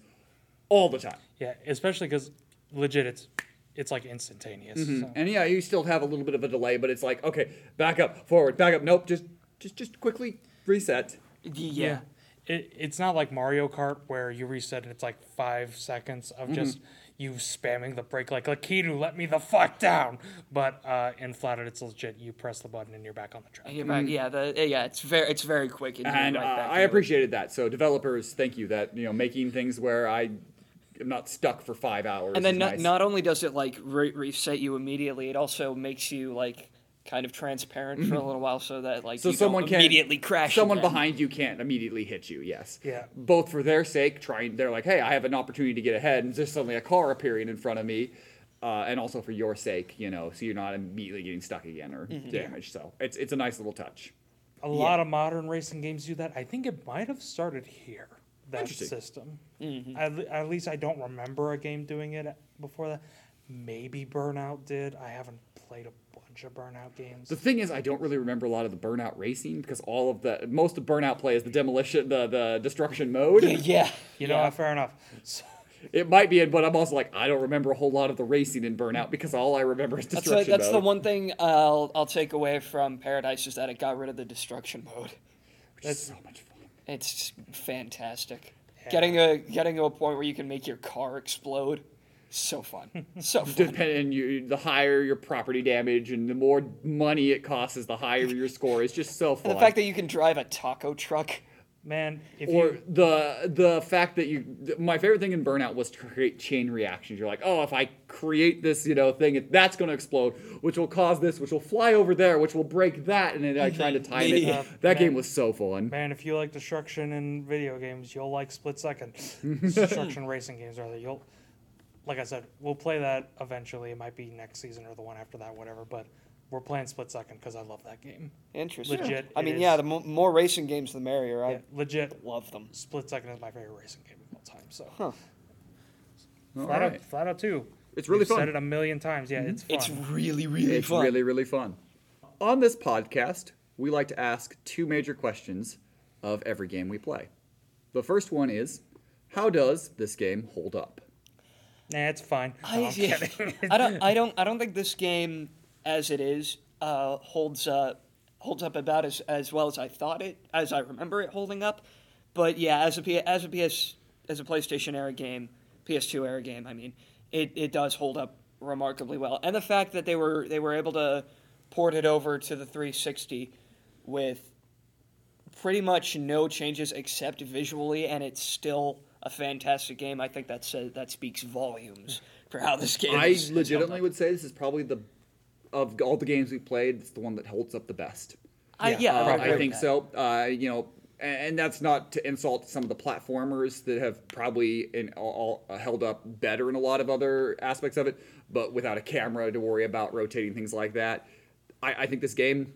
all the time. yeah, especially because legit, it's it's like instantaneous. so. And yeah, you still have a little bit of a delay, but it's like, okay, back up, forward, back up. Nope, just just just quickly reset. Yeah. It, it's not like Mario Kart where you reset and it's like five seconds of just you spamming the brake like Lakitu, let me the fuck down. But uh, in Flatout, it's legit. You press the button and you're back on the track. You're back- yeah, the, yeah, it's very, it's very quick. And, And right uh, back I appreciated that. So developers, thank you that you know making things where I am not stuck for five hours. And then not, nice. not only does it like re- reset you immediately, it also makes you like kind of transparent for a little while, so that like Mm-hmm. so you someone can immediately crash. Someone again. behind you can't immediately hit you. Yes. Yeah. Both for their sake, trying they're like, hey, I have an opportunity to get ahead, and there's suddenly a car appearing in front of me, uh, and also for your sake, you know, so you're not immediately getting stuck again or Mm-hmm. damaged. So it's it's a nice little touch. A lot of modern racing games do that. I think it might have started here. That Interesting. system. Mm-hmm. At, le- at least I don't remember a game doing it before that. Maybe Burnout did. I haven't played a bunch of Burnout games. The thing is, I don't really remember a lot of the burnout racing because all of the most of burnout play is the demolition, the the destruction mode. Yeah, You know, yeah. fair enough. So, It might be, but I'm also like, I don't remember a whole lot of the racing in burnout because all I remember is That's, destruction the, that's the one thing I'll I'll take away from Paradise is that it got rid of the destruction mode. which is so much fun. It's fantastic. Getting a getting to a point where you can make your car explode, so fun, so fun. Depending, you, the higher your property damage and the more money it costs, is the higher your score. It's just so fun. And the fact that you can drive a taco truck. Man, if or you the the fact that you th- my favorite thing in burnout was to create chain reactions you're like oh if i create this you know thing that's going to explode which will cause this which will fly over there which will break that and then i trying to time it Yeah. that game was so fun Man, if you like destruction in video games, you'll like split second. destruction racing games, rather. You'll, like I said, we'll play that eventually. It might be next season or the one after that, whatever. But we're playing split second because I love that game. Interesting. Legit, I mean, is. yeah, the mo- more racing games, the merrier. I Yeah, legit, love them. split second is my favorite racing game of all time. So, Huh. All flat right. out, flat out two. It's really We've fun. Mm-hmm. Said it a million times. Yeah, it's fun. It's really, really it's fun. really really fun on this podcast we like to ask two major questions of every game we play the first one is how does this game hold up nah, it's fine. I, I'm kidding. I don't. I don't. I don't think this game, as it is, uh, holds uh, holds up about as, as well as I thought it, as I remember it holding up. But yeah, as a P, as a PS as a PlayStation era game, PS2 era game. I mean, it, it does hold up remarkably well, and the fact that they were they were able to port it over to the 360 with pretty much no changes except visually, and it's still a fantastic game. I think that says that speaks volumes for how this game. I legitimately up. would say this is probably the of all the games we've played, it's the one that holds up the best. I, Yeah, yeah, Uh, I, probably. I think so. Uh, you know, and, and that's not to insult some of the platformers that have probably in, all, all held up better in a lot of other aspects of it, but without a camera to worry about rotating things like that. I, I think this game,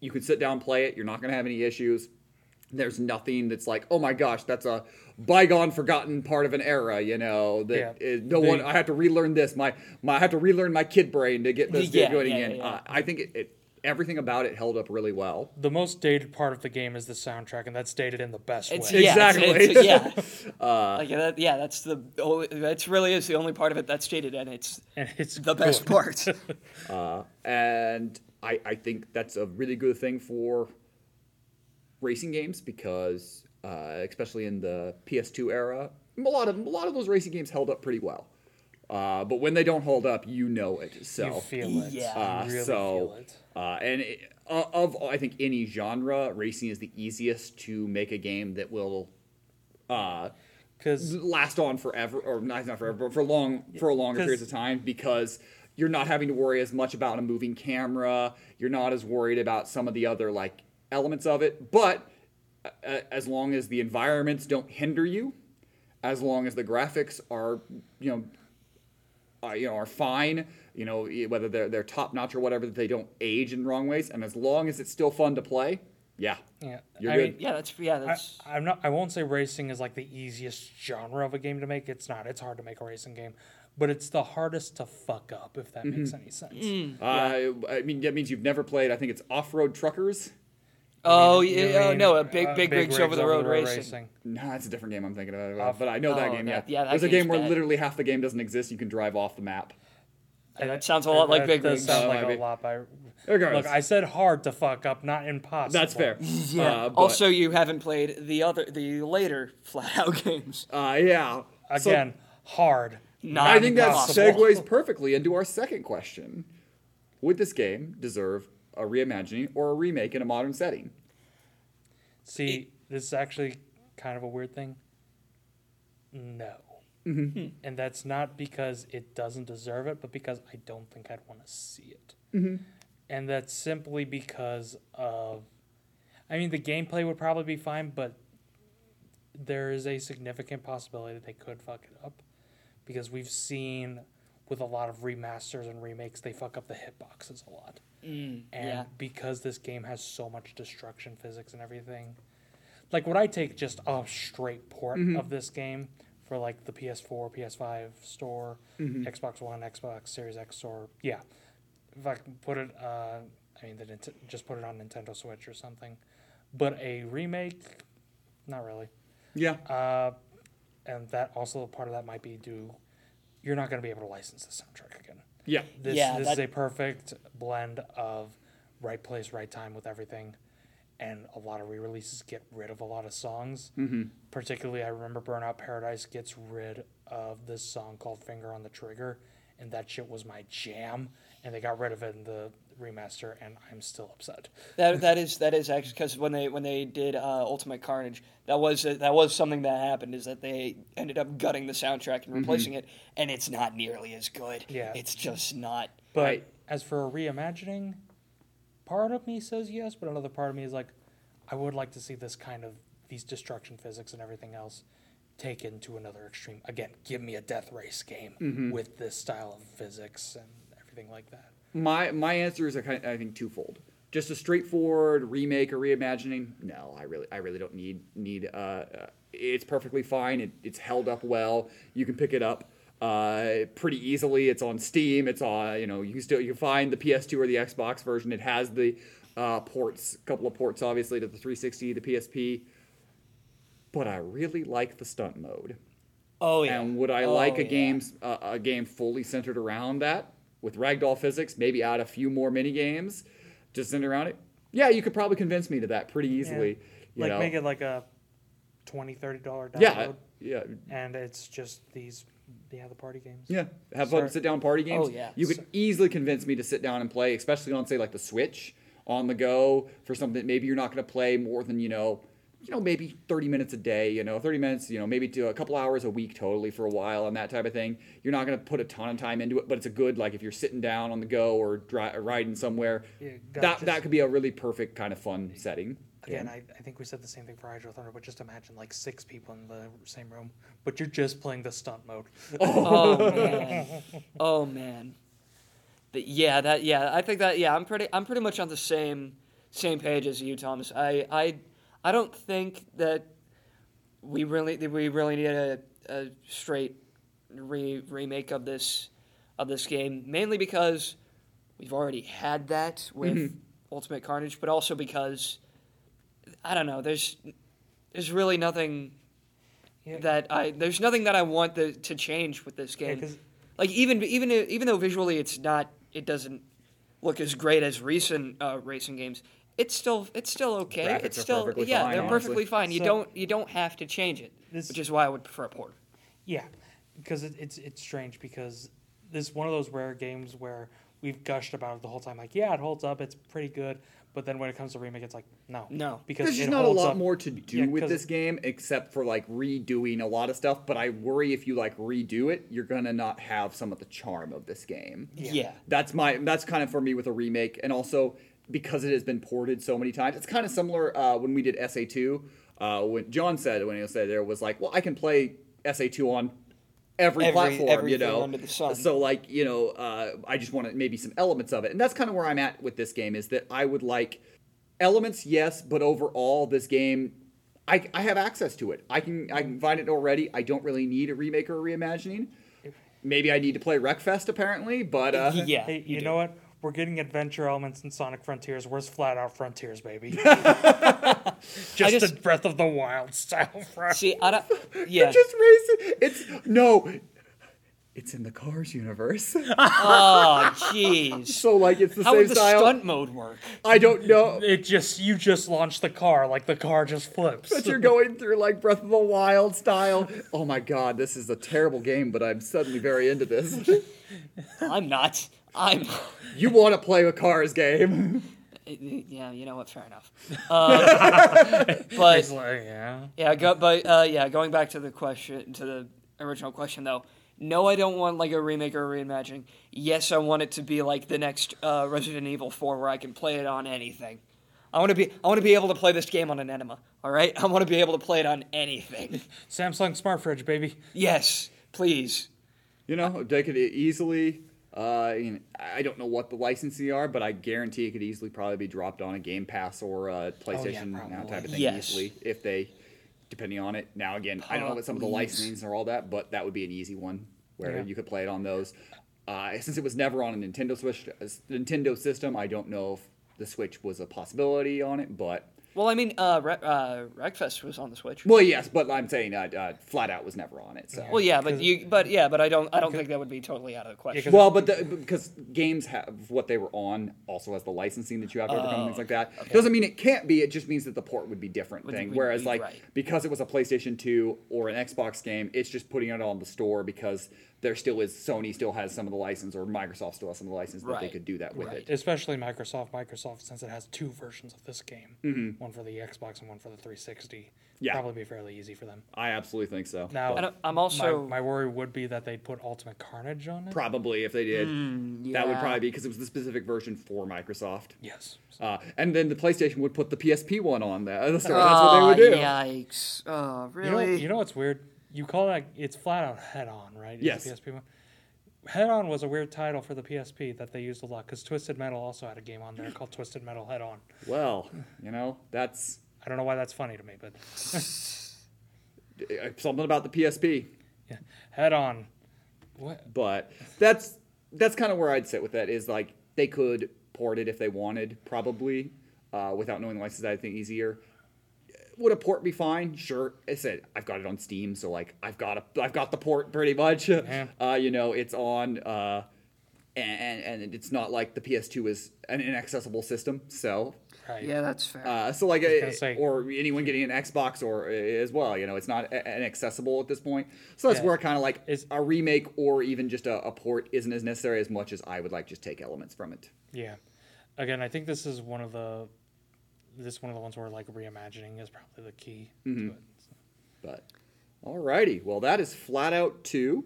you can sit down and play it. You're not going to have any issues. There's nothing that's like, oh my gosh, that's a bygone, forgotten part of an era. You know that Yeah. is- no They- one. I have to relearn this. My, my I have to relearn my kid brain to get this Yeah, going yeah, again. yeah, yeah. Uh, I think it, it everything about it held up really well. The most dated part of the game is the soundtrack, and that's dated in the best It's, way. yeah, it's- Exactly. it's- yeah, Uh, like that, yeah, that's the only, that's really is the only part of it that's dated, and it's And it's the best part. Uh, and I, I think that's a really good thing for racing games because, uh, especially in the PS2 era, a lot of a lot of those racing games held up pretty well. Uh, but when they don't hold up, you know it. So You feel it. Yeah. uh, really so feel it. uh, and it, uh, of I think any genre, racing is the easiest to make a game that will uh, Because last on forever, or not not forever, but for long for a longer periods of time because you're not having to worry as much about a moving camera. You're not as worried about some of the other like elements of it. But uh, as long as the environments don't hinder you, as long as the graphics are you know uh, you know are fine, you know whether they're they're top notch or whatever, that they don't age in wrong ways, and as long as it's still fun to play, yeah, yeah, You're I good. mean, yeah, that's yeah, that's I'm not. I won't say racing is like the easiest genre of a game to make. It's not. It's hard to make a racing game, but it's the hardest to fuck up. If that Mm-hmm. makes any sense. Mm. uh, I mean that means you've never played. I think it's Off Road Truckers. Oh You yeah, oh, no, a big uh, big, rigs over the road racing. No, that's a different game I'm thinking of. Off- but I know that Oh, game. Yeah, that- yeah, that there's a game where bad. literally half the game doesn't exist. You can drive off the map. And that sounds a lot like That big does rigs. sound Uh, like a lot. By Regardless, look, I said hard to fuck up, not impossible. that's fair. Yeah. Uh, but, also, you haven't played the other the later flat out games. uh, yeah. So, Again, hard. Not I think that segues perfectly into our second question: Would this game deserve a reimagining or a remake in a modern setting? See, this is actually kind of a weird thing. No. Mm-hmm. And that's not because it doesn't deserve it, but because I don't think I'd want to see it. Mm-hmm. And that's simply because of. I mean, the gameplay would probably be fine, but there is a significant possibility that they could fuck it up. Because we've seen with a lot of remasters and remakes, they fuck up the hitboxes a lot. Mm, And yeah. because this game has so much destruction physics and everything, like would I take just a straight port of this game for like the PS4, PS5 store, Xbox One, Xbox Series X store? Yeah. If I can put it, uh, I mean, the, Nint- just put it on Nintendo Switch or something. But a remake, not really. Yeah. Uh, and that also part of that might be due. You're not going to be able to license the soundtrack again. Yeah. This, Yeah, this is a perfect blend of right place, right time with everything. And a lot of re releases get rid of a lot of songs. Mm-hmm. Particularly, I remember Burnout Paradise gets rid of this song called Finger on the Trigger. And that shit was my jam. And they got rid of it in the remaster, and I'm still upset. That that is that is actually because when they when they did uh, Ultimate Carnage, that was that was something that happened. Is that they ended up gutting the soundtrack and replacing it, and it's not nearly as good. Yeah. it's just not. But Right. as for a reimagining, part of me says yes, but another part of me is like, I would like to see this kind of these destruction physics and everything else taken to another extreme. Again, give me a death race game with this style of physics and everything like that. My my answer is a kind I think twofold. Just a straightforward remake or reimagining. No, I really I really don't need need. Uh, uh, it's perfectly fine. It, it's held up well. You can pick it up uh, pretty easily. It's on Steam. It's on you know you can still you can find the PS2 or the Xbox version. It has the uh, ports, a couple of ports obviously to the 360, the PSP. But I really like the stunt mode. Oh yeah. And would I Oh, like a yeah. game uh, a game fully centered around that with ragdoll physics? Maybe add a few more mini games, just centered around it. Yeah, you could probably convince me to that pretty easily. You like know, make it like a 20 30 dollar Yeah, download, yeah, yeah. and it's just these yeah the party games. yeah. Have fun, sit down party games. Oh, yeah. You could So- easily convince me to sit down and play, especially on say like the Switch on the go for something. that Maybe you're not going to play more than you know, you know, maybe 30 minutes a day. You know, 30 minutes. You know, maybe to a couple hours a week totally for a while and that type of thing. You're not going to put a ton of time into it, but it's a good like if you're sitting down on the go or dri- riding somewhere. Yeah, that just- that could be a really perfect kind of fun setting. Again, I, I think we said the same thing for Hydro Thunder, but just imagine like six people in the same room, but you're just playing the stunt mode. Oh, oh man. Oh man. But yeah, that yeah, I think that yeah, I'm pretty I'm pretty much on the same same page as you, Thomas. I I I don't think that we really that we really need a, a straight re- remake of this of this game, mainly because we've already had that with Ultimate Carnage, but also because I don't know, there's there's really nothing Yeah. that I there's nothing that I want the, to change with this Yeah, like even even even though visually it's not it doesn't look as great as recent uh, racing games. It's still it's still okay. Graphics it's are still perfectly yeah, fine, they're honestly. perfectly fine. You So- don't you don't have to change it, This- which is why I would prefer a port. Yeah, because it, it's it's strange because this is one of those rare games where we've gushed about it the whole time. Like, yeah, it holds up, it's pretty good, but then when it comes to remake, it's like, no, No. because There's it just not a holds lot up- more to do Yeah, with 'cause- this game except for like redoing a lot of stuff. But I worry if you like redo it, you're gonna not have some of the charm of this game. Yeah. That's my that's kind of for me with a remake, and also because it has been ported so many times. It's kind of similar uh, when we did SA2. Uh, when John said when he said there was like, well, I can play SA2 on every, Every- platform, you know. under the sun. So like you know, uh, I just want maybe some elements of it, and that's kind of where I'm at with this game. Is that I would like elements, yes, but overall, this game. I, I have access to it. I can I can find it already. I don't really need a remake or a reimagining. Maybe I need to play Wreckfest apparently, but uh, Yeah. Hey, you, do. know what? We're getting adventure elements in Sonic Frontiers. Where's Flat Out Frontiers, baby? just, just- a Breath of the Wild style. Frontier. See, I don't. Yeah. just racing. It's no, it's in the Cars universe. oh, jeez. so like it's the How same would the style. stunt mode work? I don't know. It just you just launch the car like the car just flips. But you're going through like Breath of the Wild style. Oh my god, this is a terrible game, but I'm suddenly very into this. I'm not. I'm. you want to play a Cars game? Yeah, you know what? Fair enough. Uh, but like, yeah. Yeah, go, but uh, yeah, going back to the question, to the original question though. No, I don't want like a remake or a reimagining. Yes, I want it to be like the next uh, Resident Evil 4, where I can play it on anything. I want to be, I want to be able to play this game on an enema. All right, I want to be able to play it on anything. Samsung Smart Fridge, baby. yes, please. You know, they could easily. Uh, you know, I don't know what the licensing are, but I guarantee it could easily probably be dropped on a Game Pass or a PlayStation now type of thing Yes. easily if they, depending on it. Now again, I don't know what some of the Please. licensings are all that, but that would be an easy one where Yeah. you could play it on those. Uh, since it was never on a Nintendo Switch, uh, Nintendo system, I don't know if the Switch was a possibility on it, but Well, I mean, uh, Re- uh, Wreckfest was on the Switch. well, yes, but I'm saying uh, uh, flat out was never on it. So Well, yeah, but 'Cause- you, but yeah, but I don't, I don't think that would be totally out of the question. 'cause- Well, but the, because games have what they were on also has the licensing that you have to overcome and things like that. Doesn't mean it can't be. It just means that the port would be different Would- thing. would Whereas be like right. because it was a PlayStation 2 or an Xbox game, it's just putting it on the store because there still is Sony still has some of the license or Microsoft still has some of the license that they could do that with Right. it. Especially Microsoft. Microsoft, since it has two versions of this game, mm-hmm. one for the Xbox and one for the 360, Yeah. probably be fairly easy for them. I absolutely think so. Now, And I'm also- my, my worry would be that they'd put Ultimate Carnage on it. Probably if they did, mm, that would probably be because it was the specific version for Microsoft. yes. So- Uh, and then the PlayStation would put the PSP one on there. So that's what they ah, would do. Oh, Yikes! Oh, You know, really? you know what's weird? You call that it's flat out head on, right? Is Yes. The PSP one. Head on was a weird title for the PSP that they used a lot because Twisted Metal also had a game on there called Twisted Metal Head On. Well, you know, that's I don't know why that's funny to me, but uh, something about the PSP. yeah, Head On. What? But that's that's kind of where I'd sit with that. Is like they could port it if they wanted, probably, uh, without knowing the license. I think easier. Would a port be fine? Sure. I said I've got it on Steam, so like I've got a I've got the port pretty much. Yeah. Uh, you know, it's on. Uh, and, and it's not like the PS2 is an inaccessible system, so Right. Yeah, that's fair. Uh, so like, gonna uh, say- or anyone getting an Xbox or uh, as well, you know, it's not inaccessible at this point. So that's Yeah. where kind of like Is- a remake or even just a, a port isn't as necessary as much as I would like just take elements from it. Yeah. Again, I think this is one of the this is one of the ones where like reimagining is probably the key. Mm-hmm. To it. But alrighty, well that is flat out two.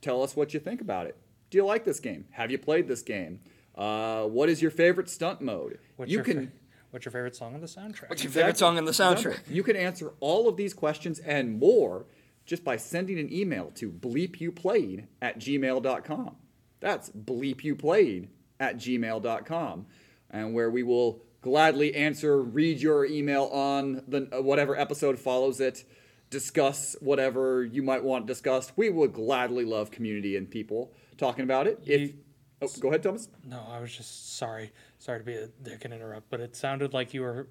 Tell us what you think about it. Do you like this game? Have you played this game? Uh, what is your favorite stunt mode? What's you can fa- what's your favorite song on the soundtrack? What's your favorite song in the soundtrack? You can answer all of these questions and more just by sending an email to bleepyouplayed at gmail.com. That's bleepyouplayed at gmail.com. And where we will gladly answer, read your email on the uh, whatever episode follows it, discuss whatever you might want discussed. We would gladly love community and people talking about it. If You- oh, go ahead, Thomas. No, I was just sorry. Sorry to be a dick and interrupt, but it sounded like you were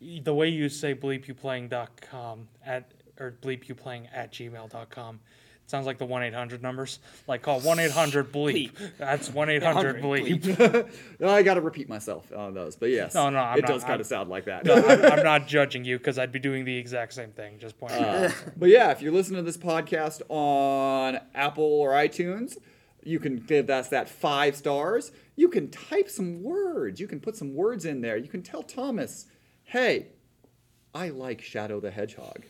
the way you say bleepyouplaying.com at or bleepyouplaying at gmail.com. It sounds like the 1 800 numbers. Like call 1 800 bleep. That's 1 800 bleep. I got to repeat myself on those, but yes, No, no, I'm it not- does kind of sound like that. No, I'm, I'm not judging you because I'd be doing the exact same thing. Just pointing out. Uh, but yeah, if you're listening to this podcast on Apple or iTunes, you can give us that five stars. You can type some words. You can put some words in there. You can tell Thomas, hey, I like Shadow the Hedgehog.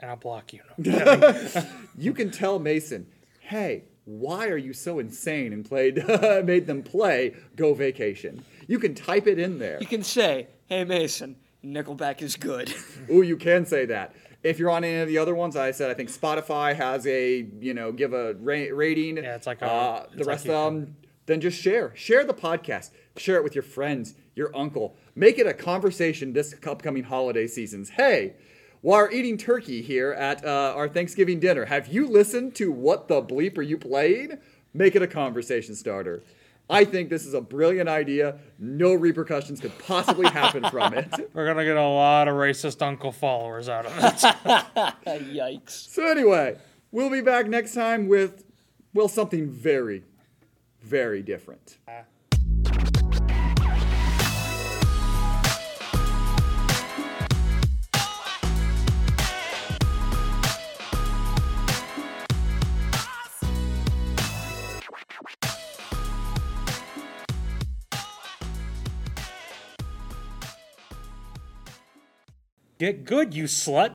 And I'll block you. You can tell Mason, hey, why are you so insane and played made them play Go Vacation? You can type it in there. You can say, "Hey Mason, Nickelback is good." Ooh, you can say that. If you're on any of the other ones, I said I think Spotify has a you know give a ra- rating. Yeah, it's like a- uh, the it's like rest you of them. Then just share, share the podcast, share it with your friends, your uncle. Make it a conversation this upcoming holiday seasons. Hey, while we're eating turkey here at uh, our Thanksgiving dinner, have you listened to what the bleep are you played? Make it a conversation starter. I think this is a brilliant idea. No repercussions could possibly happen from it. We're going to get a lot of racist uncle followers out of it. Yikes! So anyway, we'll be back next time with well something very, very different. Get good, you slut.